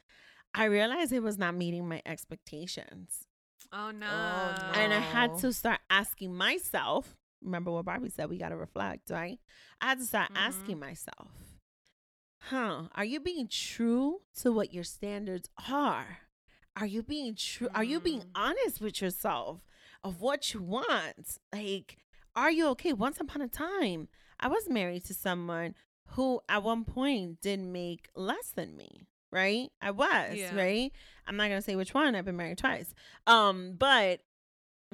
I realized it was not meeting my expectations. Oh no. no. And I had Oh. to start asking myself, remember what Barbie said, we got to reflect, right? I had to start Mhm. asking myself, huh, are you being true to what your standards are? Are you being true? Are you being Mm. honest with yourself of what you want? Like, are you okay? Once upon a time, I was married to someone who at one point did make less than me, right? I was, Yeah. right? I'm not gonna say which one. I've been married twice. Um, but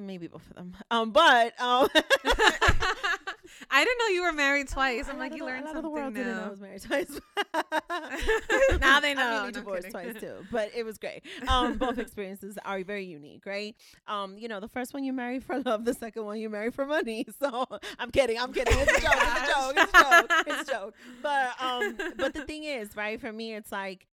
maybe both of them. Um, but um I didn't know you were married twice. I'm like, you learned something the world new. didn't know I was married twice. now they know I'm I'm divorced twice too. But it was great. Um, both experiences are very unique, right? Um, you know, the first one you marry for love, the second one you marry for money. So I'm kidding, I'm kidding. It's a joke. It's a joke. It's a joke. It's a joke. But um, but the thing is, right? For me, it's like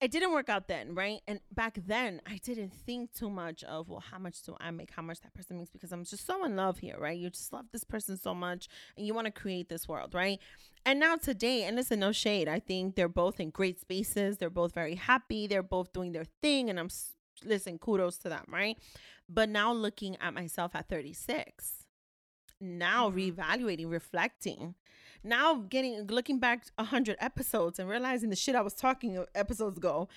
it didn't work out then, right? And back then, I didn't think too much of, well, how much do I make? How much that person makes? Because I'm just so in love here, right? You just love this person so much and you want to create this world, right? And now today, and listen, no shade, I think they're both in great spaces. They're both very happy. They're both doing their thing. And I'm, listen, kudos to them, right? But now looking at myself at 36, now Mhm. reevaluating, reflecting, now getting looking back a hundred episodes and realizing the shit I was talking episodes ago.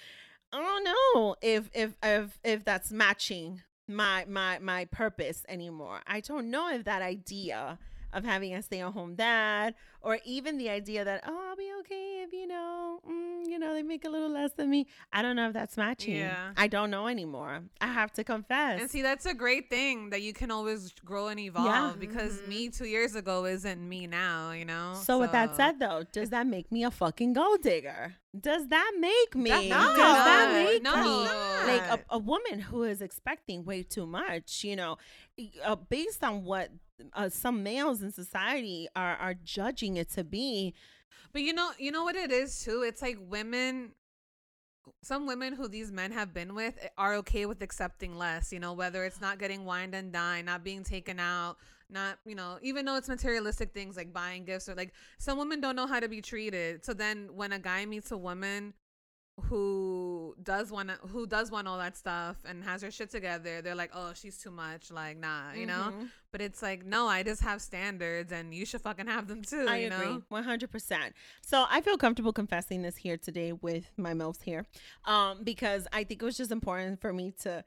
I don't know if if if if that's matching my my my purpose anymore. I don't know if that idea of having a stay-at-home dad or even the idea that oh I'll be okay if you know mm, you know they make a little less than me. I don't know if that's matching. Yeah. I don't know anymore. I have to confess. And see, that's a great thing that you can always grow and evolve yeah. because Mhm. me two years ago isn't me now, you know? So with that said, though, does that make me a fucking gold digger? Does that make me? That's does not. that make No. me like a, a woman who is expecting way too much? You know, uh, based on what uh, some males in society are are judging it to be. But you know, you know what it is too. It's like women. Some women who these men have been with are okay with accepting less. You know, whether it's not getting wined and dined, not being taken out, not you know, even though it's materialistic things like buying gifts or like some women don't know how to be treated. So then when a guy meets a woman who does want who does want all that stuff and has her shit together, they're like, oh, she's too much. Like, nah, you know. Mhm. But it's like, no, I just have standards, and you should fucking have them too. I you agree, know? one hundred percent. So I feel comfortable confessing this here today with my MILFs here, um, because I think it was just important for me to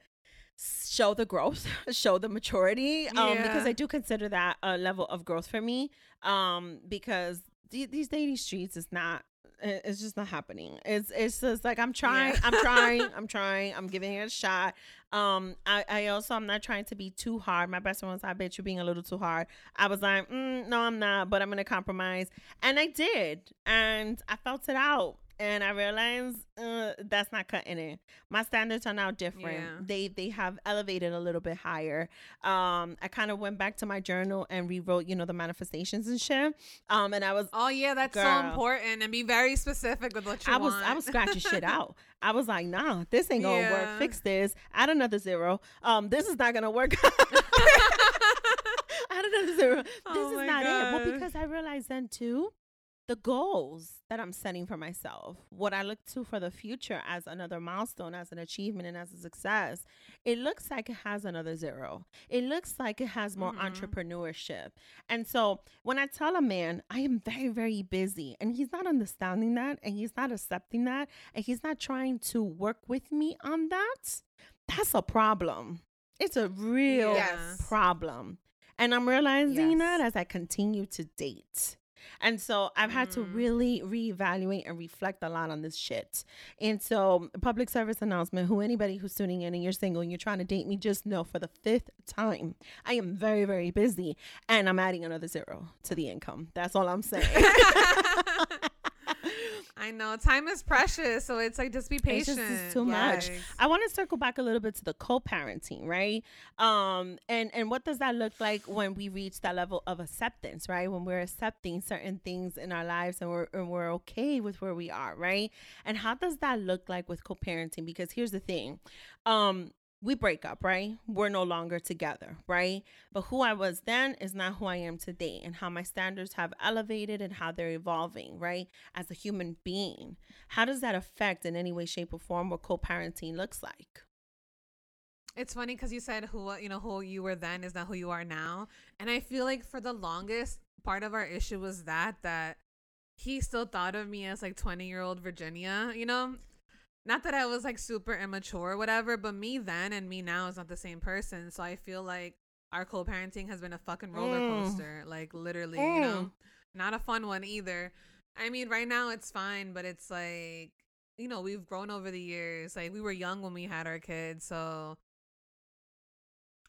show the growth, show the maturity, um, because I do consider that a level of growth for me, um, because these dating streets is not. It- It's just not happening. It's it's just like I'm trying, Yeah. I'm trying, I'm trying, I'm giving it a shot. Um, I, I also I'm not trying to be too hard. My best friend was, I bet you're being a little too hard. I was like, mm, no, I'm not, but I'm gonna compromise, and I did, and I felt it out, and I realized uh, that's not cutting it. My standards are now different. Yeah. They they have elevated a little bit higher. Um, I kind of went back to my journal and rewrote, you know, the manifestations and shit. Um, and I was Oh yeah, that's so important, and be very specific with what you I was want. I was scratching shit out. I was like, nah, this ain't gonna work. Fix this. Add another zero. Um, this is not gonna work. Add another zero. This Oh is not it. Well, because I realized then too, the goals that I'm setting for myself, what I look to for the future as another milestone, as an achievement, and as a success, it looks like it has another zero. It looks like it has more Mhm. entrepreneurship. And so when I tell a man, I am very, very busy, and he's not understanding that, and he's not accepting that, and he's not trying to work with me on that, that's a problem. It's a real Yes. problem. And I'm realizing Yes. that as I continue to date. And so I've had to Mm. really reevaluate and reflect a lot on this shit. And so, public service announcement who anybody who's tuning in and you're single and you're trying to date me, just know for the fifth time, I am very, very busy and I'm adding another zero to the income. That's all I'm saying. I know time is precious, so it's like just be It's patient. just it's too much. I want to circle back a little bit to the co-parenting, right? Um, and and what does that look like when we reach that level of acceptance, right? When we're accepting certain things in our lives and we're and we're okay with where we are, right? And how does that look like with co-parenting? Because here's the thing, um. We break up, right? We're no longer together, right? But who I was then is not who I am today, and how my standards have elevated and how they're evolving, right? As a human being. How does that affect in any way, shape, or form what co parenting looks like? It's funny because you said who you know who you were then is not who you are now, and I feel like for the longest part of our issue was that that he still thought of me as like twenty year old Virginia. You know, not that I was like super immature or whatever, but me then and me now is not the same person. So I feel like our co-parenting has been a fucking roller Mm. coaster, like literally. You know, not a fun one either. I mean, right now it's fine, but it's like you know we've grown over the years. Like we were young when we had our kids, so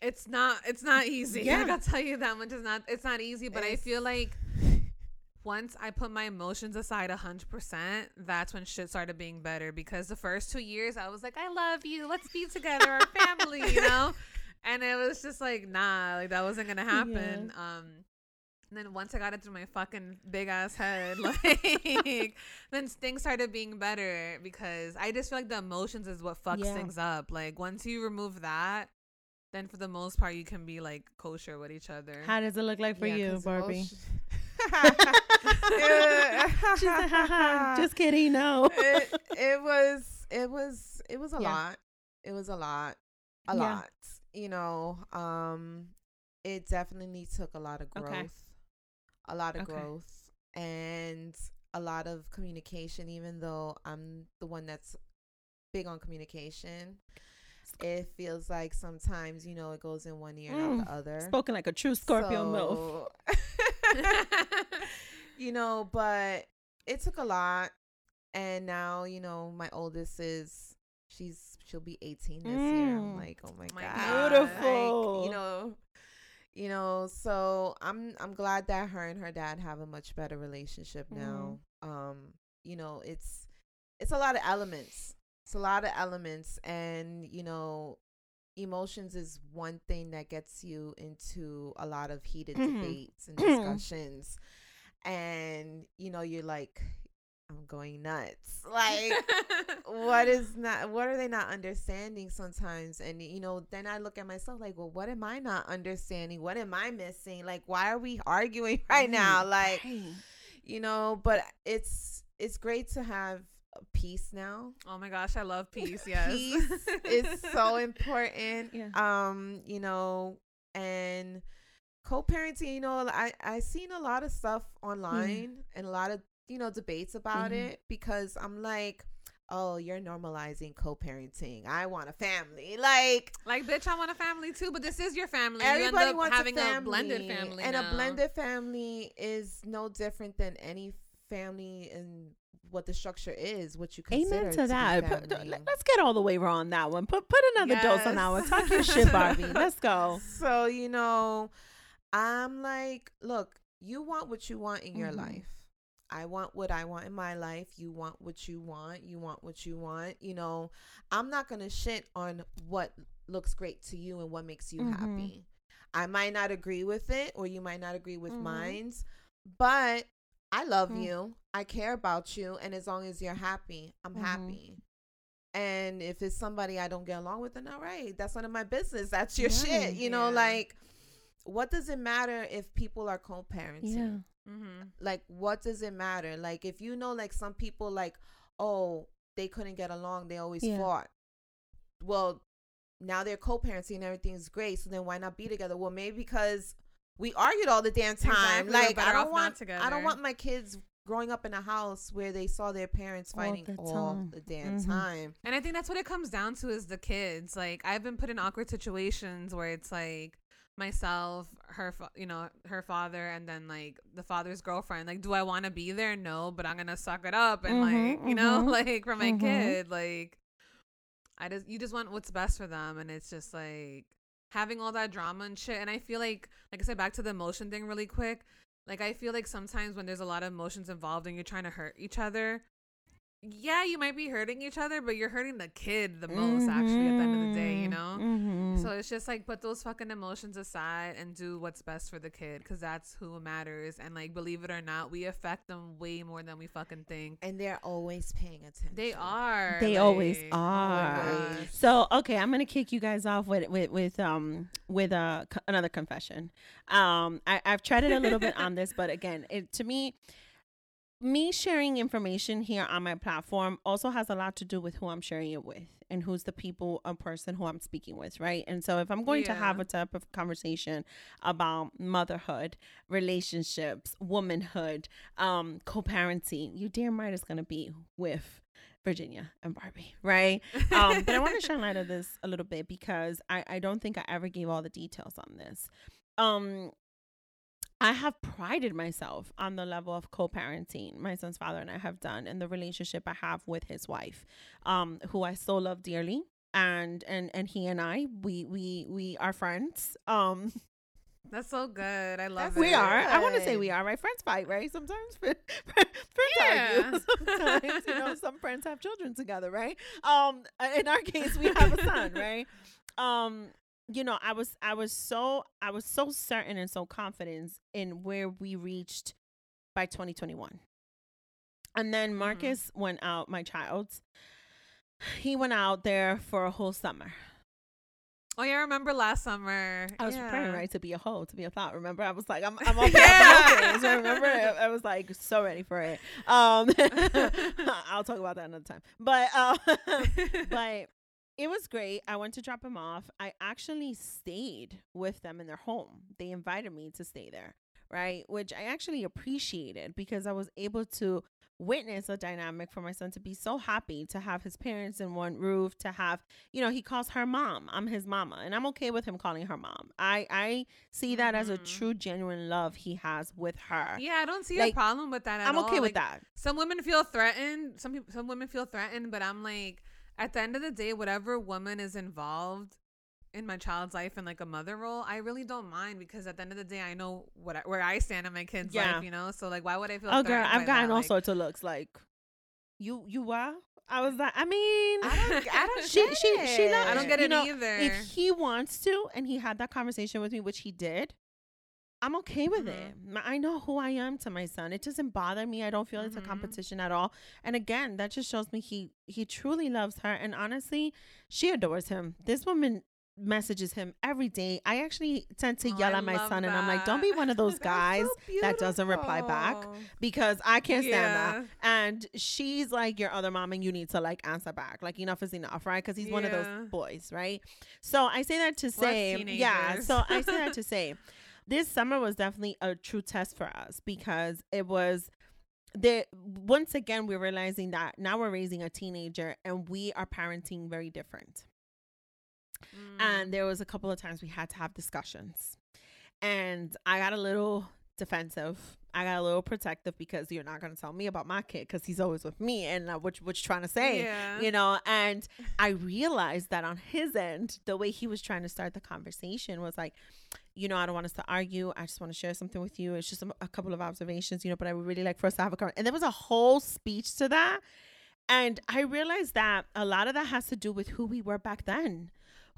it's not it's not easy. Yeah. I gotta tell you that much. It's not it's not easy. But I feel like once I put my emotions aside a hundred percent, that's when shit started being better. Because the first two years, I was like, I love you. Let's be together, our family, you know. And it was just like, nah, like that wasn't gonna happen. Um. And then once I got it through my fucking big ass head, like, then things started being better because I just feel like the emotions is what fucks Yeah. things up. Like once you remove that, then for the most part you can be like kosher with each other. How does it look like for Yeah, you, Barbie? emotion- She's like, haha, just kidding. No. it, it was it was it was a Yeah. lot it was a lot a Yeah. lot you know um it definitely took a lot of growth Okay. a lot of Okay. growth and a lot of communication even though i'm the one that's big on communication it feels like sometimes you know it goes in one ear and out the other Spoken like a true Scorpio milf. so- you know, but it took a lot. And now, you know, my oldest is she's she'll be 18 this year. I'm Mm. like, oh my, My god. God. Beautiful. Like, you know, you know, so I'm I'm glad that her and her dad have a much better relationship now. Um, you know, it's it's a lot of elements. It's a lot of elements and, you know, emotions is one thing that gets you into a lot of heated Mhm. debates and discussions. and, you know, you're like I'm going nuts. Like what is not what are they not understanding sometimes and you know then i look at myself like well what am i not understanding what am i missing like why are we arguing right now like you know but it's it's great to have peace now Oh my gosh, I love peace. Yes, peace is so important Yeah. um you know and co-parenting you know i i seen a lot of stuff online and a lot of you know debates about Mhm. it because i'm like oh you're normalizing co-parenting i want a family like like bitch, I want a family too, but this is your family. you everybody end up wants having a, family, blended family, and now. a blended family is no different than any family and what the structure is what you consider Amen to to that. Put- let- let's get all the way on that one. Put put another dose on that one. Talk your shit, Barbie. Let's go. So, you know, I'm like, look, you want what you want in your Mhm. life. I want what I want in my life. You want what you want. You want what you want. You know, I'm not going to shit on what looks great to you and what makes you Mhm. happy. I might not agree with it or you might not agree with Mhm. mine's, but I love Mm. you. I care about you. And as long as you're happy, I'm Mhm. happy. And if it's somebody I don't get along with, then all right, that's none of my business. That's your shit. Right. You know, Yeah. like, what does it matter if people are co parenting? Yeah. Mm-hmm. Like, what does it matter? Like, if you know, like, some people, like, oh, they couldn't get along, they always Yeah. fought. Well, now they're co parenting and everything's great. So then why not be together? Well, maybe because we argued all the damn time. Exactly, Like, I don't off not want, I don't want my kids growing up in a house where they saw their parents All fighting the all the damn Mhm. time. And I think that's what it comes down to is the kids. Like I've been put in awkward situations where it's like myself, her, fa- you know, her father, and then like the father's girlfriend. Like, do I want to be there? No, but I'm gonna suck it up and Mhm, like, you know, mhm, like for my mhm. kid, like I just you just want what's best for them, and it's just like having all that drama and shit. And I feel like, like I said, back to the emotion thing really quick. Like I feel like sometimes when there's a lot of emotions involved and you're trying to hurt each other, yeah, you might be hurting each other, but you're hurting the kid the most actually at the end of the day, you know? Mhm. So it's just like put those fucking emotions aside and do what's best for the kid because that's who matters. And like, believe it or not, we affect them way more than we fucking think. And they're always paying attention. They are. They always are. Always. So okay, I'm gonna kick you guys off with with with um with uh, co- another confession. Um, I, I've tried it a little bit on this, but again, it to me, me sharing information here on my platform also has a lot to do with who I'm sharing it with and who's the people a person who I'm speaking with, right? And so if I'm going to have a type of conversation about motherhood, relationships, womanhood, um, co-parenting, you damn right it's gonna be with Virginia and Barbie, right? Um, but I want to shine light on this a little bit because I, I don't think I ever gave all the details on this. Um, I have prided myself on the level of co-parenting my son's father and I have done and the relationship I have with his wife, um, who I so love dearly. and and and he and I we we we are friends. Um, That's so good. I love That's it. we are. I want to say we are. Right? Friends fight, right? Sometimes friends Yeah. argue. Sometimes you know some friends have children together, right? Um, in our case, we have a son, right? Um, you know, I was I was so I was so certain and so confident in where we reached by 2021. And then Marcus went out, my child's. He went out there for a whole summer. Oh yeah, I remember last summer. I was yeah. preparing, right, to be a hoe, to be a thought. Remember, I was like, I'm, I'm all Yeah. Remember, I, I was like so ready for it. Um, I'll talk about that another time. But, uh, but it was great. I went to drop him off. I actually stayed with them in their home. They invited me to stay there, right? Which I actually appreciated because I was able to witness a dynamic for my son to be so happy to have his parents in one roof to have you know he calls her mom i'm his mama and i'm okay with him calling her mom i i see that as a Mhm. true genuine love he has with her Yeah, I don't see Like, a problem with that at i'm all. okay with Like, that Some women feel threatened. Some people, some women feel threatened, but I'm like, at the end of the day, whatever woman is involved in my child's life and like a mother role, I really don't mind because at the end of the day, I know what I, where I stand in my kid's Yeah. life. You know, so like, why would I feel? oh girl i've gotten that? all Like, sorts of looks like you you are i was like i mean I don't, I don't she get she she it. not, I don't get you it know, either. if he wants to and he had that conversation with me which he did i'm okay with it Mhm. M- i know who i am to my son it doesn't bother me i don't feel it's a Mhm. competition at all and again that just shows me he he truly loves her and honestly she adores him this woman messages him every day i actually tend to Oh, yell I at my son and i'm like don't be one of those guys so that doesn't reply back because I can't stand that. And she's like your other mom, and you need to like answer back. Like enough is enough, right? Because he's one of those boys, right? So I say that to say, yeah. So I say that to say, this summer was definitely a true test for us because it was. The once again we're realizing that now we're raising a teenager and we are parenting very different Mm. and there was a couple of times we had to have discussions and i got a little defensive i got a little protective because you're not going to tell me about my kid because he's always with me and uh, what, what you trying to say Yeah. you know and i realized that on his end the way he was trying to start the conversation was like you know i don't want us to argue i just want to share something with you it's just a, a couple of observations you know but i would really like for us to have a conversation and there was a whole speech to that and I realized that a lot of that has to do with who we were back then.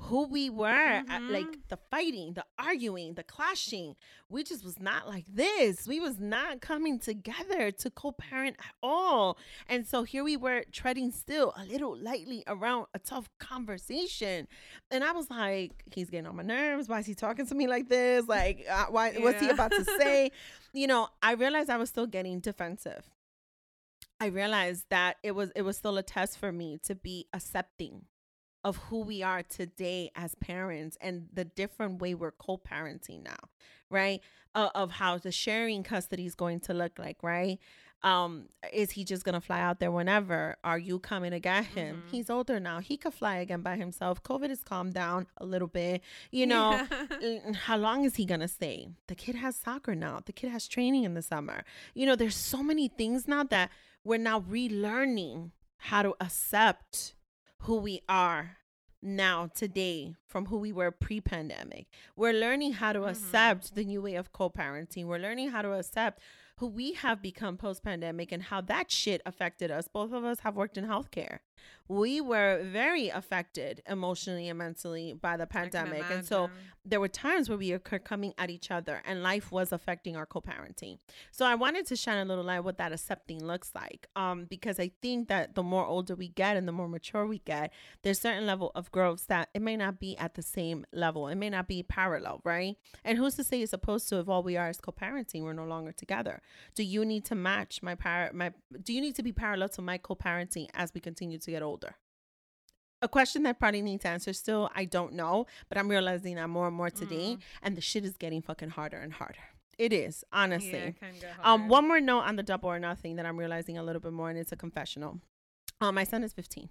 Who we were, at, Mhm. like the fighting, the arguing, the clashing. We just was not like this. We was not coming together to co-parent at all. And so here we were treading still a little lightly around a tough conversation. And I was like, he's getting on my nerves. Why is he talking to me like this? Like, uh, why? What's he about to say? you know, I realized I was still getting defensive. I realized that it was it was still a test for me to be accepting of who we are today as parents and the different way we're co-parenting now, right? Uh, of how the sharing custody is going to look like, right? Um, is he just gonna fly out there whenever? Are you coming to get him? Mhm. He's older now. He could fly again by himself. COVID has calmed down a little bit, you know. Mm, how long is he gonna stay the kid has soccer now the kid has training in the summer you know there's so many things now that we're now relearning how to accept who we are now today from who we were pre-pandemic. We're learning how to Mhm. accept the new way of co-parenting. We're learning how to accept who we have become post-pandemic and how that shit affected us. Both of us have worked in healthcare we were very affected emotionally and mentally by the pandemic. And so there were times where we were coming at each other and life was affecting our co-parenting. So i wanted to shine a little light what that accepting looks like um because i think that the more older we get and the more mature we get there's certain level of growth that it may not be at the same level. It may not be parallel right? And who's to say it's supposed to if all we are is co-parenting. We're no longer together. Do you need to match my par my do you need to be parallel to my co-parenting as we continue to get older? A question that probably needs to answer still i don't know but i'm realizing that more and more today Mm. and the shit is getting fucking harder and harder. It is honestly. Yeah, it um one more note on the double or nothing that i'm realizing a little bit more and it's a confessional. Um my son is 15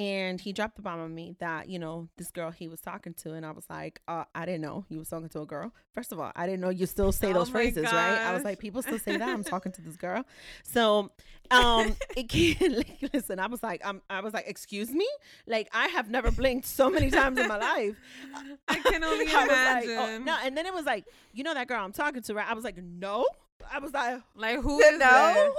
and he dropped the bomb on me that you know this girl he was talking to, and I was like, uh, I didn't know you was talking to a girl. First of all, I didn't know you still say Oh those my phrases, right? I was like, people still say that I'm talking to this girl. So, um, it can't like, listen. I was like, um, I was like, excuse me, like I have never blinked so many times in my life. I can only I was like, oh, imagine. no, and then it was like, you know that girl I'm talking to, right? I was like, no. I was like, Like who is No? that?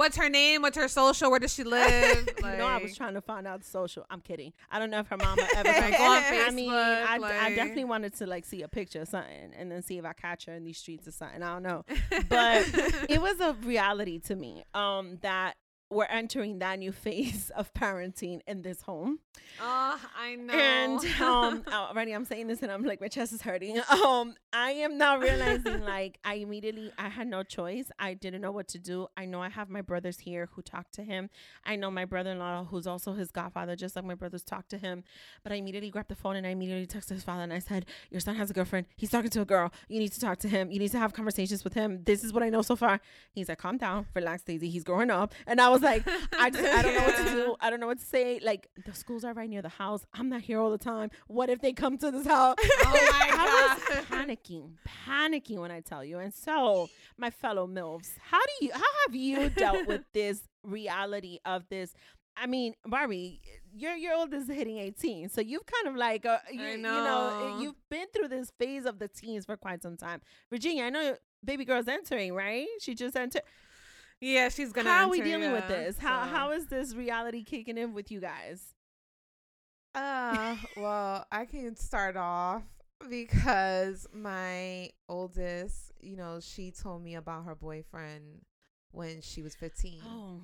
What's her name? What's her social? Where does she live? you know, I was trying to find out the social. I'm kidding. I don't know if her mama ever. Like, go on her. I mean, Facebook, I, I definitely wanted to like see a picture or something, and then see if I catch her in these streets or something. I don't know, but it was a reality to me. Um, that we're entering that new phase of parenting in this home. Oh, I know. And um, already I'm saying this, and I'm like, my chest is hurting. Um, I am now realizing like I immediately I had no choice. I didn't know what to do. I know I have my brothers here who talk to him. I know my brother-in-law who's also his godfather, just like my brothers talk to him. But I immediately grabbed the phone and I immediately texted his father and I said, "Your son has a girlfriend. He's talking to a girl. You need to talk to him. You need to have conversations with him. This is what I know so far." He's like, "Calm down, relax, Daisy. He's growing up." And I was like, "I just I don't know what to do. I don't know what to say. Like the schools are right near the house. I'm not here all the time. What if they come to this house? Oh my I was God. panicking, panicking when I tell you. And so, my fellow milfs, how do you, how have you dealt with this reality of this? I mean, Barbie, your your oldest is hitting 18, so you've kind of like, uh, you, I you know, know. you've been through this phase of the teens for quite some time. Virginia, I know baby girl's entering, right? She just entered. Yeah, she's gonna. How are we enter, dealing with this? How so. how is this reality kicking in with you guys? Uh, well, I can start off because my oldest, you know, she told me about her boyfriend when she was 15. Oh,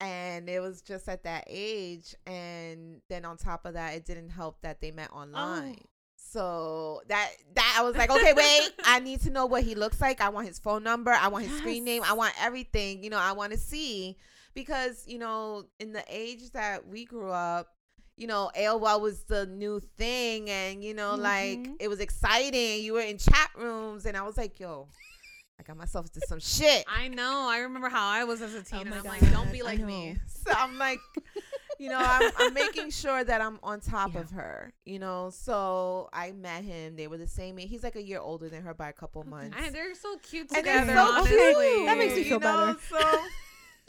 And it was just at that age. And then on top of that, it didn't help that they met online. Oh. So that that I was like, okay, wait, I need to know what he looks like. I want his phone number. I want his screen name. I want everything. You know, I want to see because you know, in the age that we grew up, you know, AOL was the new thing, and you know, like Mhm. it was exciting. You were in chat rooms, and I was like, yo, I got myself into some shit. I know. I remember how I was as a teen, Oh and my I'm God, like, don't be like me. So I'm like, you know, I'm, I'm making sure that I'm on top Yeah. of her, you know. So I met him. They were the same age. He's like a year older than her by a couple months. And they're so cute And they're together. so honestly, cute. That makes me you feel know? better. So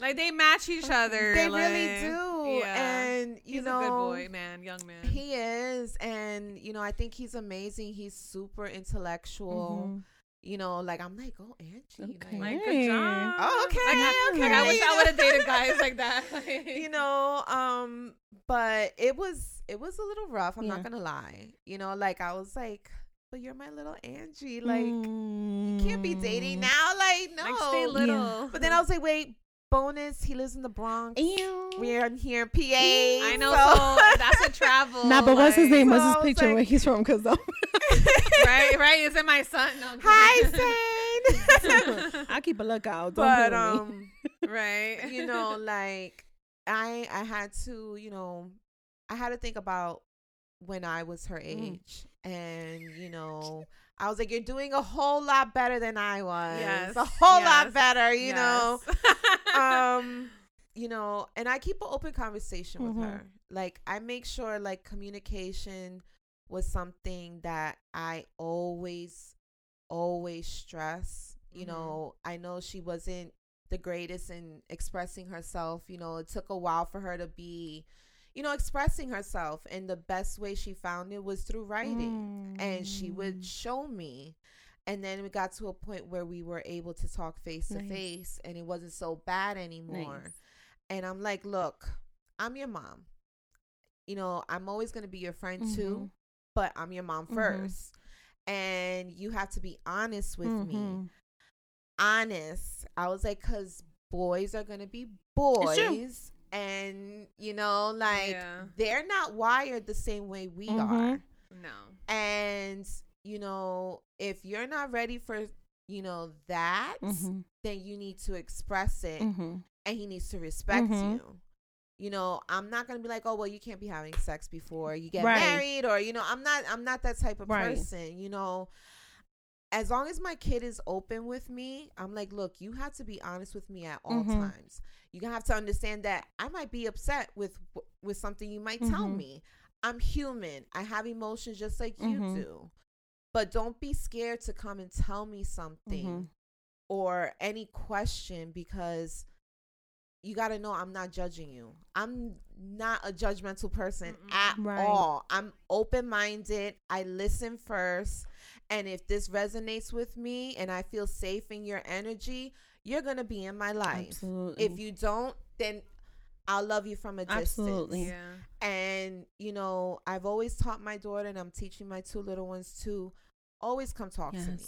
Like they match each other. they like, really do. Yeah. And you he's know, a good boy, man, young man. he is, and you know, I think he's amazing. He's super intellectual. Mhm. You know, like I'm like, oh, Angie, Okay. like, Hey. good job. Oh, okay, Like, I- okay. Like, I wish I would have dated guys like that. Like, you know um but it was it was a little rough i'm Yeah. not gonna lie you know like i was like but you're my little angie like Mm. you can't be dating now like no like stay little. but then i was like wait bonus he lives in the bronx Ew. we're in here pa I know. so, So that's a travel. Nah, but what's his like- name? What's his I was picture? like- where he's from? Cause um, right, right. Is it my son? No, I'm hi kidding. Zane I keep a lookout. Don't but bully um right. you know like i i had to you know i had to think about when i was her Mm. age and you know i was like you're doing a whole lot better than i was Yes, a whole yes, lot better you know um you know and i keep an open conversation with Mhm. her like i make sure like communication was something that i always always stress you Mhm. know i know she wasn't the greatest in expressing herself you know it took a while for her to be you know expressing herself and the best way she found it was through writing and she would Mm. show me and then we got to a point where we were able to talk face to face and it wasn't so bad anymore Nice. and i'm like look i'm your mom you know i'm always going to be your friend Mhm. too but i'm your mom Mhm. 1st and you have to be honest with me Mhm. honest i was like because boys are going to be boys and you know like Yeah. they're not wired the same way we Mhm. are no. and you know if you're not ready for you know that Mhm. then you need to express it Mhm. and he needs to respect Mhm. you you know i'm not gonna be like oh well you can't be having sex before you get Right. married or you know i'm not i'm not that type of Right. person you know as long as my kid is open with me i'm like look you have to be honest with me at all Mhm. times you have to understand that i might be upset with with something you might tell Mhm. me. I'm human. I have emotions just like you Mhm. do. But don't be scared to come and tell me something Mhm. or any question because you got to know I'm not judging you. I'm not a judgmental person Mm-mm. at Right. all. I'm open minded. I listen first. And if this resonates with me and I feel safe in your energy, you're going to be in my life. Absolutely. If you don't, then I'll love you from a distance. Absolutely. Yeah. And, you know, I've always taught my daughter, and I'm teaching my two little ones too, always come talk to me.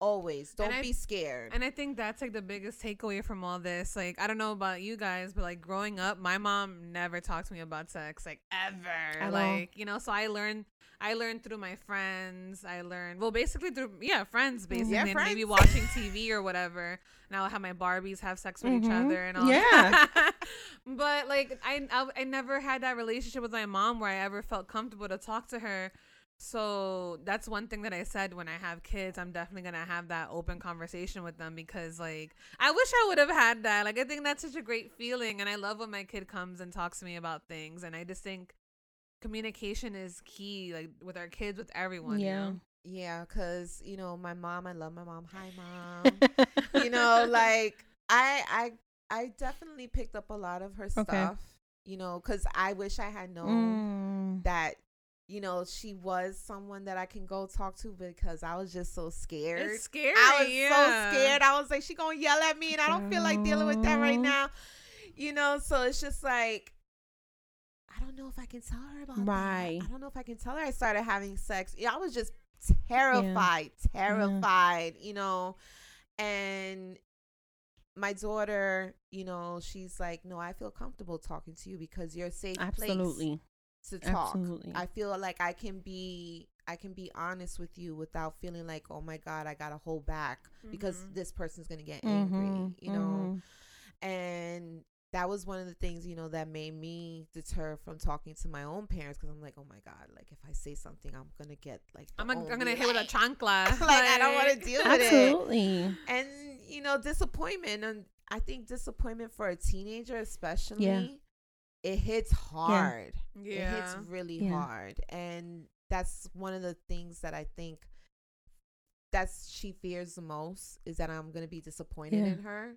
Always. Don't I- be scared. And I think that's like the biggest takeaway from all this. Like, I don't know about you guys, but like growing up, my mom never talked to me about sex, like ever. Like, you know, so I learned I learned through my friends. I learned well basically through yeah, friends basically Yeah, and maybe watching TV or whatever. Now I have my Barbies have sex with each Mhm. other and all Yeah. but like I, I I never had that relationship with my mom where I ever felt comfortable to talk to her. So that's one thing that I said when I have kids, I'm definitely gonna have that open conversation with them because like I wish I would have had that. Like I think that's such a great feeling and I love when my kid comes and talks to me about things and I just think communication is key, like with our kids, with everyone. you Yeah. know? yeah, because, you know, my mom, I love my mom. Hi, mom. you know, like, I, I, I definitely picked up a lot of her stuff, you know, because I wish I had known Mm. that, you know, she was someone that I can go talk to because I was just so scared. It's scary. I was yeah. so scared. I was like, she gonna yell at me, and I don't feel like dealing with that right now. You know, so it's just like, I don't know if I can tell her about Right. that. I don't know if I can tell her I started having sex. Yeah, I was just terrified, terrified. You know, and my daughter, you know, she's like, no, I feel comfortable talking to you because you're a safe place Absolutely. To talk. Absolutely. I feel like I can be I can be honest with you without feeling like, oh my God, I gotta hold back because Mhm. this person's gonna get angry, Mhm, you know. mhm. And that was one of the things, you know, that made me deter from talking to my own parents because I'm like, oh my God, like if I say something, I'm gonna get like I'm, gonna- I'm gonna hit with a like- chancla. like I don't want to deal with it Absolutely. and you know disappointment and i think disappointment for a teenager especially it hits hard Yeah, it hits really Yeah. hard and that's one of the things that i think that's she fears the most is that i'm gonna be disappointed Yeah. in her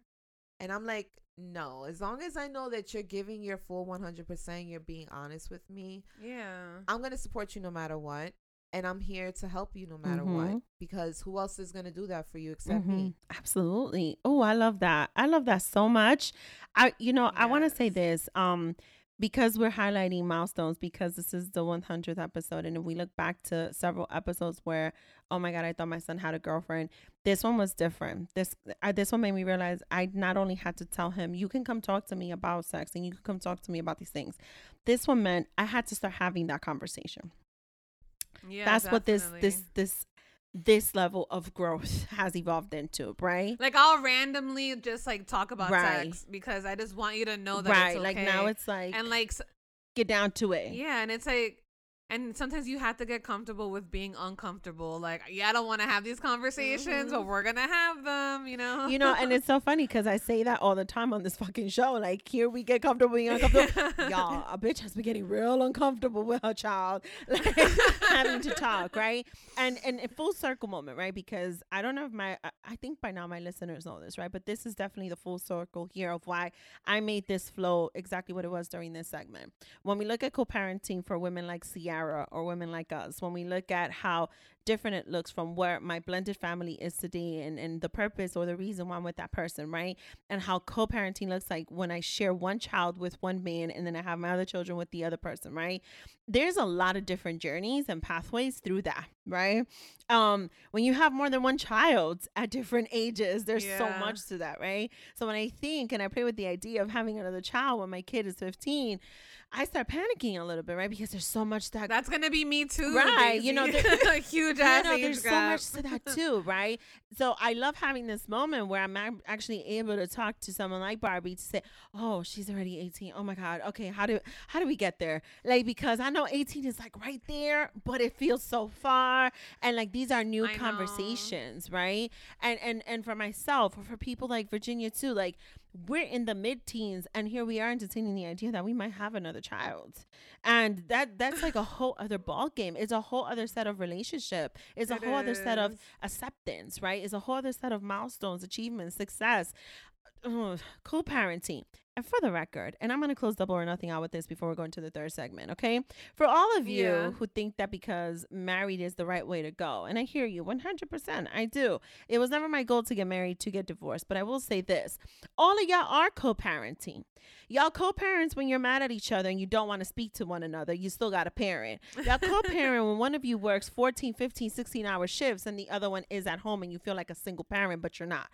and i'm like no as long as i know that you're giving your full 100% you're being honest with me Yeah. i'm gonna support you no matter what and i'm here to help you no matter Mhm. what because who else is gonna do that for you except Mhm. me Absolutely. Oh, I love that. I love that so much. I you know, I want to say this um because we're highlighting milestones because this is the 100th episode and if we look back to several episodes where oh my god, I thought my son had a girlfriend. This one was different. This I, this one made me realize I not only had to tell him you can come talk to me about sex and you can come talk to me about these things. This one meant I had to start having that conversation Yeah. that's what this this this this level of growth has evolved into right Like I'll randomly just like talk about Right. sex because I just want you to know that right it's like okay. now it's like and like get down to it yeah, and it's like and sometimes you have to get comfortable with being uncomfortable. Like yeah, I don't want to have these conversations, but mm-hmm. we're gonna have them. You know. you know and it's so funny because i say that all the time on this fucking show. Like here we get comfortable being uncomfortable. Y'all a bitch has been getting real uncomfortable with her child. Like having to talk right? And and a full circle moment right? Because i don't know if my I- think by now my listeners know this right? But this is definitely the full circle here of why i made this flow exactly what it was during this segment. When we look at co-parenting for women like Or women like us when we look at how different it looks from where my blended family is today and, and the purpose or the reason why I'm with that person, right? And how co parenting looks like when I share one child with one man and then I have my other children with the other person, right? There's a lot of different journeys and pathways through that, right? Um, when you have more than one child at different ages, there's so much to that, right? So when I think and I play with the idea of having another child when my kid is 15, I start panicking a little bit, right? Because there's so much that That's gonna be me too, Right, you know, Daisy. there- a you know, there's so much to that too, right? So I love having this moment where I'm actually able to talk to someone like Barbie to say, "Oh, she's already 18. Oh my God. Okay, how do how do we get there? Like because I know 18 is like right there, but it feels so far, and like these are new I know. conversations, right? And and and for myself, or for people like Virginia too, like we're in the mid-teens and here we are entertaining the idea that we might have another child. And that that's like a whole other ball game it's a whole other set of relationship. It's a It whole other set of acceptance right? It's a whole other set of milestones achievements success. Co-parenting and for the record and i'm going to close double or nothing out with this before we go into the third segment okay? For all of you Yeah. who think that because married is the right way to go and i hear you 100% i do. It was never my goal to get married to get divorced but i will say this. All of y'all are co-parenting. Y'all co-parents when you're mad at each other and you don't want to speak to one another you still got a parent. Y'all co-parent when one of you works 14 15 16 hour shifts and the other one is at home and you feel like a single parent but you're not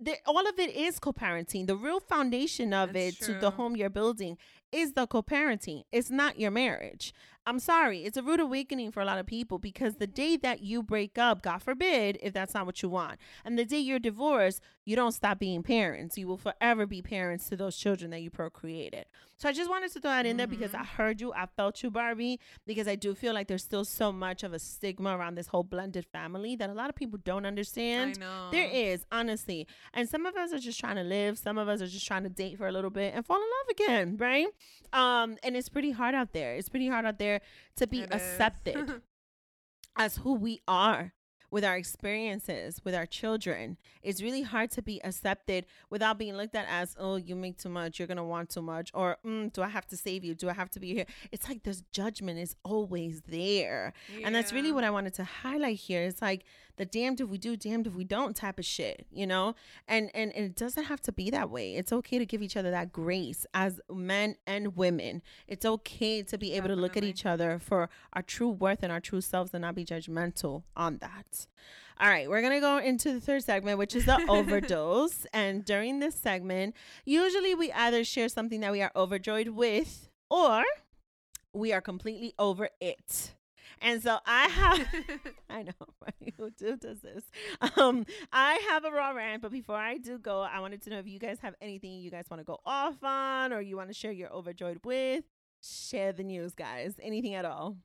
the, all of it is co-parenting. The real foundation of That's it to the home you're building is the co-parenting. It's not your marriage. I'm sorry. It's a rude awakening for a lot of people because the mm-hmm. day that you break up, God forbid, if that's not what you want, and the day you're divorced, you don't stop being parents. You will forever be parents to those children that you procreated. So I just wanted to throw that in there because I heard you, I felt you, Barbie, because I do feel like there's still so much of a stigma around this whole blended family that a lot of people don't understand. I know. There is, honestly. And some of us are just trying to live. Some of us are just trying to date for a little bit and fall in love again, right? Um, and it's pretty hard out there. It's pretty hard out there to be It accepted as who we are with our experiences with our children it's really hard to be accepted without being looked at as oh you make too much you're gonna want too much or mm, do i have to save you? Do i have to be here? It's like this judgment is always there. And that's really what I wanted to highlight here. It's like the damned if we do, damned if we don't type of shit, you know? And, and and it doesn't have to be that way. It's okay to give each other that grace as men and women. It's okay to be able to look at each other for our true worth and our true selves and not be judgmental on that. All right, we're to go into the third segment, which is the overdose. And during this segment, usually we either share something that we are overjoyed with or we are completely over it. And so I have I know, right? Who, does this? Um, I have a raw rant, but before I do go, I wanted to know if you guys have anything you guys want to go off on or you want to share your overjoyed with. Share the news, guys. Anything at all.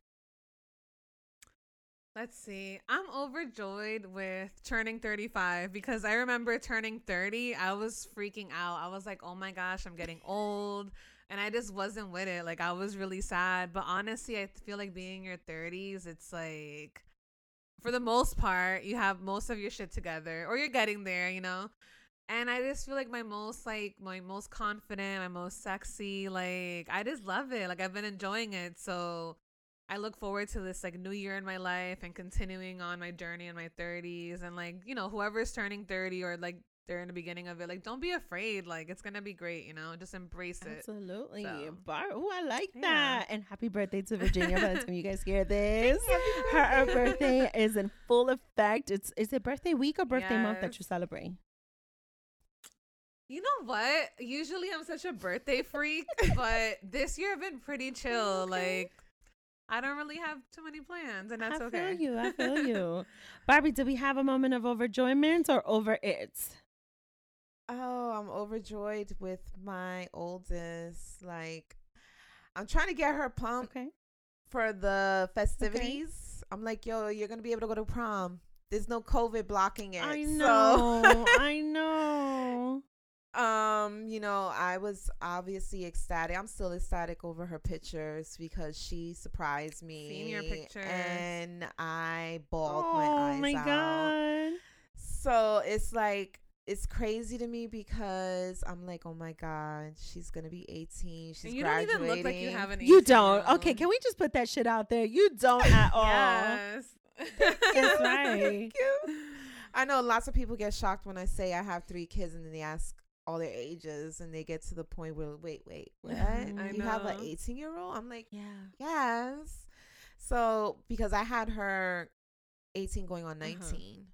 Let's see. I'm overjoyed with turning 35 because I remember turning 30. I was freaking out. I was like, oh my gosh, I'm getting old. And I just wasn't with it. Like, I was really sad. But honestly, I feel like being in your 30s, it's like, for the most part, you have most of your shit together or you're getting there, you know? And I just feel like my most, like, my most confident, my most sexy. Like, I just love it. Like, I've been enjoying it. So, I look forward to this like new year in my life and continuing on my journey in my 30s and like you know whoever's turning 30 or like they're in the beginning of it like don't be afraid like it's gonna be great you know just embrace it Absolutely. So. Bar- oh, I like Yeah. that. And happy birthday to Virginia by the time you guys hear this. Her, birthday is in full effect. It's is it birthday week or birthday month that Yes. you celebrate? you know what usually i'm such a birthday freak but this year i've been pretty chill Okay. like i don't really have too many plans and that's I okay I feel you. I feel you. Barbie, do we have a moment of overjoyment or over it? Oh, I'm overjoyed with my oldest. Like, I'm trying to get her pumped Okay. for the festivities. I'm like, yo, you're gonna be able to go to prom. There's no COVID blocking it. I So- know. I know. um, you know, I was obviously ecstatic. I'm still ecstatic over her pictures because she surprised me. Seen your pictures. and I bawled oh my eyes my out. god. So it's like it's crazy to me because I'm like, oh my god, she's gonna be 18. She's and you graduating. don't even look like you have an You don't. year Okay, can we just put that shit out there? You don't at all. yes That's right. Thank you. I know lots of people get shocked when I say I have three kids and then they ask all their ages and they get to the point where wait, wait, what? I you have an 18 year old? I'm like, Yeah. yes. So because I had her 18 going on uh-huh. 19.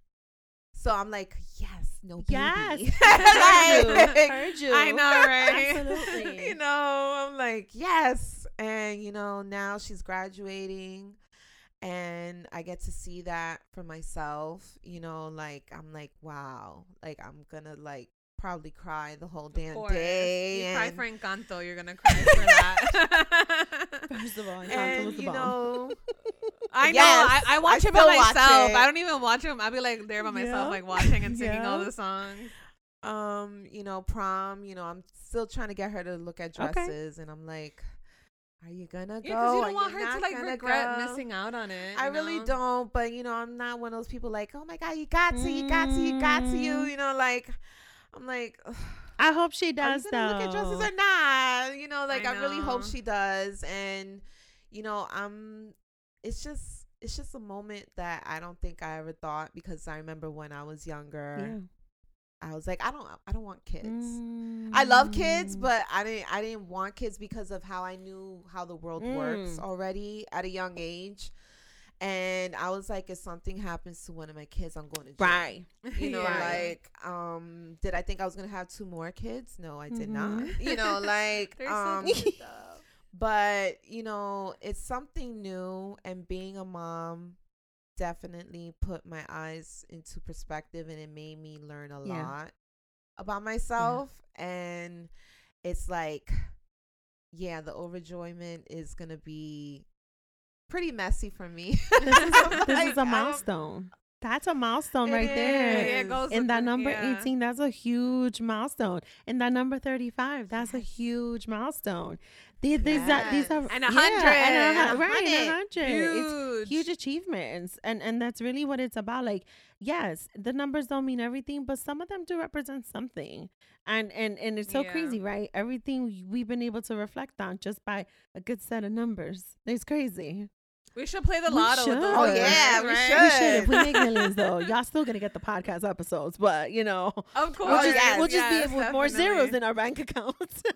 So I'm like, yes, no baby. Yes. Like, you. Heard you. I know, right? Absolutely. you know, I'm like, yes. And, you know, now she's graduating and I get to see that for myself. You know, like, I'm like, wow. Like, I'm going to, like, probably cry the whole damn course. day. You cry and- for Encanto, you're gonna cry for that. First of all, Encanto and, was the you bomb. know, I know. I, I watch I it by myself. it. I don't even watch them. I'll be like there by myself, Yeah. like watching and singing all the songs. um, you know, prom. You know, I'm still trying to get her to look at Okay. dresses, and I'm like, are you gonna go? Yeah, because you don't want her to like regret go?" missing out on it. I you really don't, but you know, I'm not one of those people like, oh my god, you got to, you got to, you got to, you. Mm. You know, like, I'm like, ugh, I hope she are does you though. look at dresses or not? You know, like I I, really hope she does, and you know, I'm. it's just, it's just a moment that I don't think I ever thought because I remember when I was younger, yeah. I was like, I don't, I don't want kids. I love kids, Mm. but I didn't I didn't want kids because of how I knew how the world works Mm. already at a young age. And I was like, if something happens to one of my kids, I'm going to jail. right. You know, Yeah. like, um, did I think I was gonna have two more kids? No, I did not. Mhm. You know, like, They're so um, but you know, it's something new, and being a mom definitely put my eyes into perspective, and it made me learn a Yeah. lot about myself. And it's like, yeah, the overjoyment is gonna be pretty messy for me. This is a, this is a milestone. That's a milestone right there. Yeah, it goes In that number yeah. 18, that's a huge milestone. In that number 35, that's a huge milestone. These, these, are, these are And a yeah, hundred. and a, right, and a hundred. It's Huge. huge achievements, and and that's really what it's about. Like, yes, the numbers don't mean everything, but some of them do represent something, and and and it's so Yeah. crazy, right? Everything we've been able to reflect on just by a good set of numbers. It's crazy. We should play the We lotto with those should. Oh, yeah, we right? should. We should if we make millions though. Y'all still gonna get the podcast episodes, but you know. Of course. We'll just, yes, we'll just yes, be with more zeros in our bank accounts.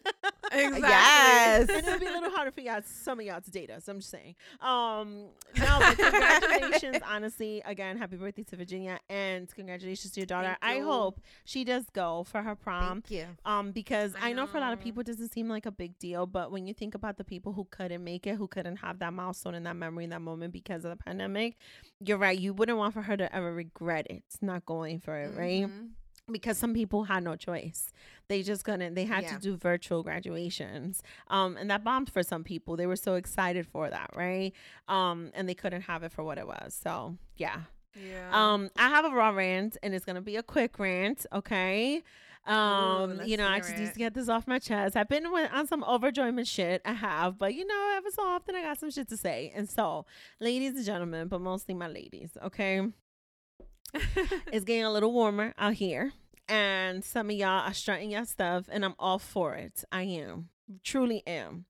Exactly. Yes. and it'll be a little harder for y'all, some of y'all to date us. I'm just saying. Um, no, but congratulations, honestly. Again, happy birthday to Virginia, and congratulations to your daughter. Thank I you. hope she does go for her prom. Thank you. Um, because I, I know for a lot of people it doesn't seem like a big deal, but when you think about the people who couldn't make it, who couldn't have that milestone and that memory in that moment because of the pandemic, you're right. You wouldn't want for her to ever regret it, not going for it, right? Mhm. because some people had no choice. They just couldn't. They had Yeah. to do virtual graduations. Um, and that bombed for some people. They were so excited for that, right? Um, and they couldn't have it for what it was. So yeah. Yeah. Um, I have a raw rant, and it's gonna be a quick rant. Okay. Um, let's you know, I just need to get this off my chest. I've been with, on some overjoyment shit. I have, but you know, every so often I got some shit to say. And so, ladies and gentlemen, but mostly my ladies, okay it's getting a little warmer out here and some of y'all are strutting your stuff and i'm all for it i am truly am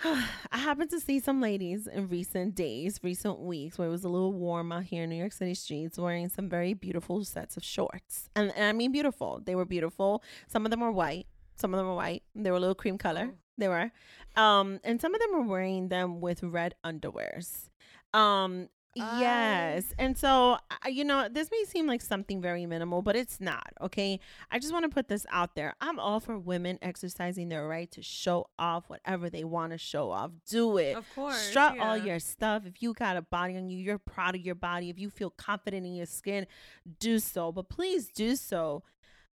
i happened to see some ladies in recent days recent weeks where it was a little warm out here in new york city streets wearing some very beautiful sets of shorts. And, and i mean beautiful. They were beautiful. Some of them were white. Some of them were white. They were a little cream color. Oh. they were. Um and some of them were wearing them with red underwears. Um Yes. And so, you know, this may seem like something very minimal, but it's not. Okay. I just want to put this out there. I'm all for women exercising their right to show off whatever they want to show off. Do it. Of course. Strut all your stuff. If you got a body on you, you're proud of your body. If you feel confident in your skin, do so. But please do so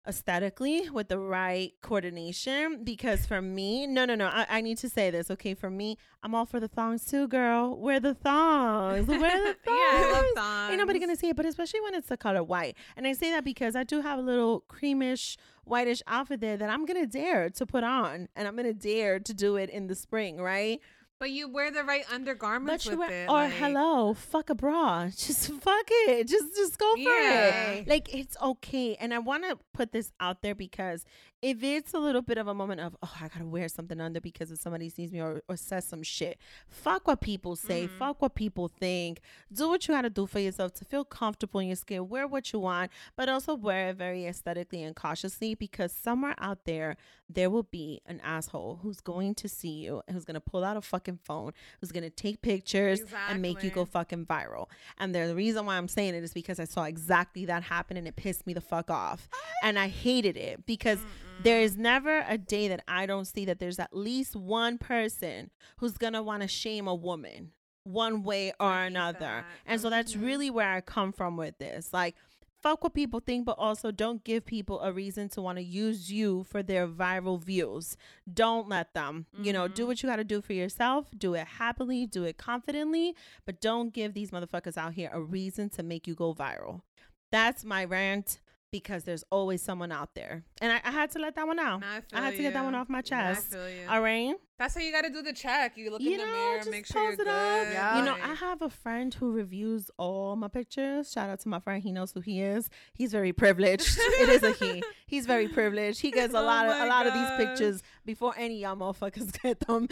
aesthetically with the right coordination because for me no no no I, I need to say this okay? For me i'm all for the thongs too girl. Wear the thongs. Wear the thongs Yeah, I love thongs. ain't nobody gonna see it but especially when it's the color white. And i say that because i do have a little creamish whitish outfit there that i'm gonna dare to put on and i'm gonna dare to do it in the spring right But you wear the right undergarments but you with wear, it. or like- hello, fuck a bra. Just fuck it. Just just go for Yeah. it. Like it's okay. And I want to put this out there because if it's a little bit of a moment of oh I gotta wear something under because if somebody sees me or, or says some shit, fuck what people say. Mhm. Fuck what people think. Do what you gotta do for yourself to feel comfortable in your skin. Wear what you want, but also wear it very aesthetically and cautiously because somewhere out there there will be an asshole who's going to see you and who's gonna pull out a fucking phone, who's gonna take pictures and make you go fucking viral. And the reason why I'm saying it is because I saw exactly that happen and it pissed me the fuck off. And I hated it because there is never a day that I don't see that there's at least one person who's gonna wanna shame a woman one way or another. that. And so that's Mhm. really where I come from with this. Like, fuck what people think, but also don't give people a reason to want to use you for their viral views. Don't let them. You know, do Mhm. what you got to do for yourself. Do it happily, do it confidently, but don't give these motherfuckers out here a reason to make you go viral. That's my rant. Because there's always someone out there. And I, I had to let that one out. I, I had to feel get that one off my chest. I feel you. All right. That's how you got to do the check. You look You in the know, mirror, just make sure you're it good. up. Yeah. You know, I have a friend who reviews all my pictures. Shout out to my friend. He knows who he is. He's very privileged. it is a he. He's very privileged. He gets a Oh lot of a my lot of these pictures before any y'all motherfuckers get them.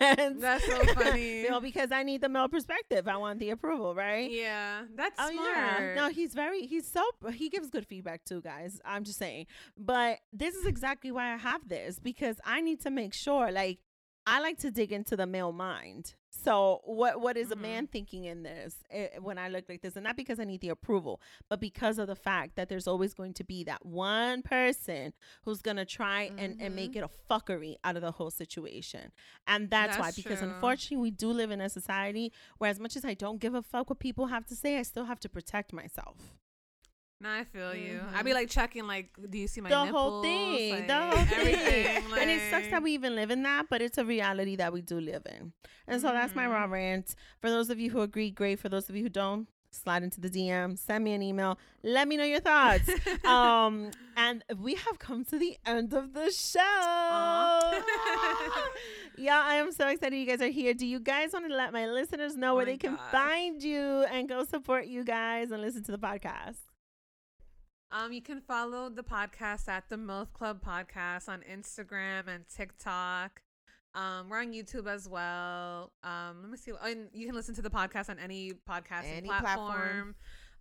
and That's so funny. you know, because I need the male perspective. I want the approval, right? yeah, that's Oh smart. yeah, no, he's very he's so he gives good feedback too, guys. I'm just saying, but this is exactly why I have this because I need to make sure, like, I like to dig into the male mind. So what what is a Mhm. man thinking in this eh, when I look like this, and not because I need the approval, but because of the fact that there's always going to be that one person who's gonna try and and make it a fuckery out of the whole situation, and that's, why because true. unfortunately we do live in a society where as much as I don't give a fuck what people have to say, I still have to protect myself. No, I feel you. Mhm. I'd be like checking, like, do you see my the nipples? whole thing, Like, the whole thing. everything. and it sucks that we even live in that, but it's a reality that we do live in. And so that's my raw rant. For those of you who agree, great. For those of you who don't, slide into the DM, send me an email, let me know your thoughts. um, and we have come to the end of the show. Yeah, I am so excited you guys are here. Do you guys want to let my listeners know where my they can find you and go support you guys and listen to the podcast? Um, you can follow the podcast at the Milk Club Podcast on Instagram and TikTok. Um, we're on YouTube as well. Um, let me see. And you can listen to the podcast on any podcasting Any platform. platform.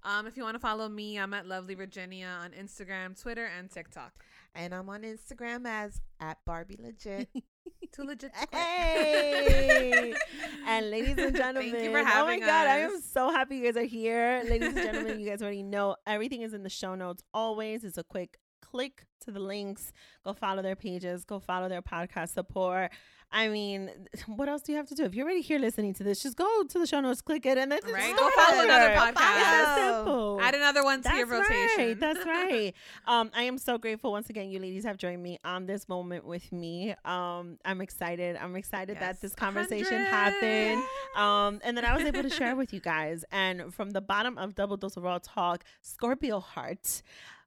Um, if you want to follow me, I'm at Lovely Virginia on Instagram, Twitter, and TikTok. And I'm on Instagram as at Barbie Legit. Too legit. to. Hey! and ladies and gentlemen, Thank you for oh having oh my having god, I am so happy you guys are here. Ladies and gentlemen, you guys already know everything is in the show notes. Always, it's a quick click to the links. Go follow their pages. Go follow their podcast support. I mean, what else do you have to do? If you're already here listening to this, just go to the show notes, click it, and then just Right? Go follow another podcast. It's that simple. Add another one to That's your rotation. right. That's right. Um, I am so grateful once again. You ladies have joined me on this moment with me. Um, I'm excited. I'm excited that this conversation 100. happened. Um, and that I was able to share with you guys. And from the bottom of Double Dose of Raw Talk, Scorpio Heart.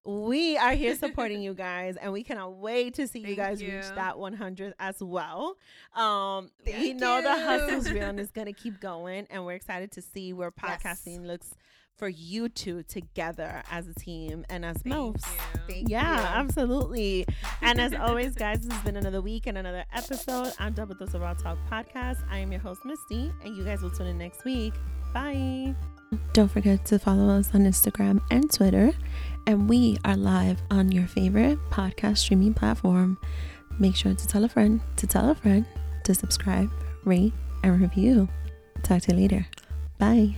We are here supporting you guys, and we cannot wait to see you guys you. reach that 100 as well. Um, we Thank know the you. hustle's real and it's going to keep going, and we're excited to see where Yes. podcasting looks for you two together as a team and as Thank MILFs. Yeah, you. absolutely. And as always, guys, this has been another week and another episode on Double Dose of Raw Talk podcast. I am your host, Misty, and you guys will tune in next week. Bye. Don't forget to follow us on Instagram and Twitter. And we are live on your favorite podcast streaming platform. Make sure to tell a friend, to tell a friend, to subscribe, rate, and review. Talk to you later. Bye.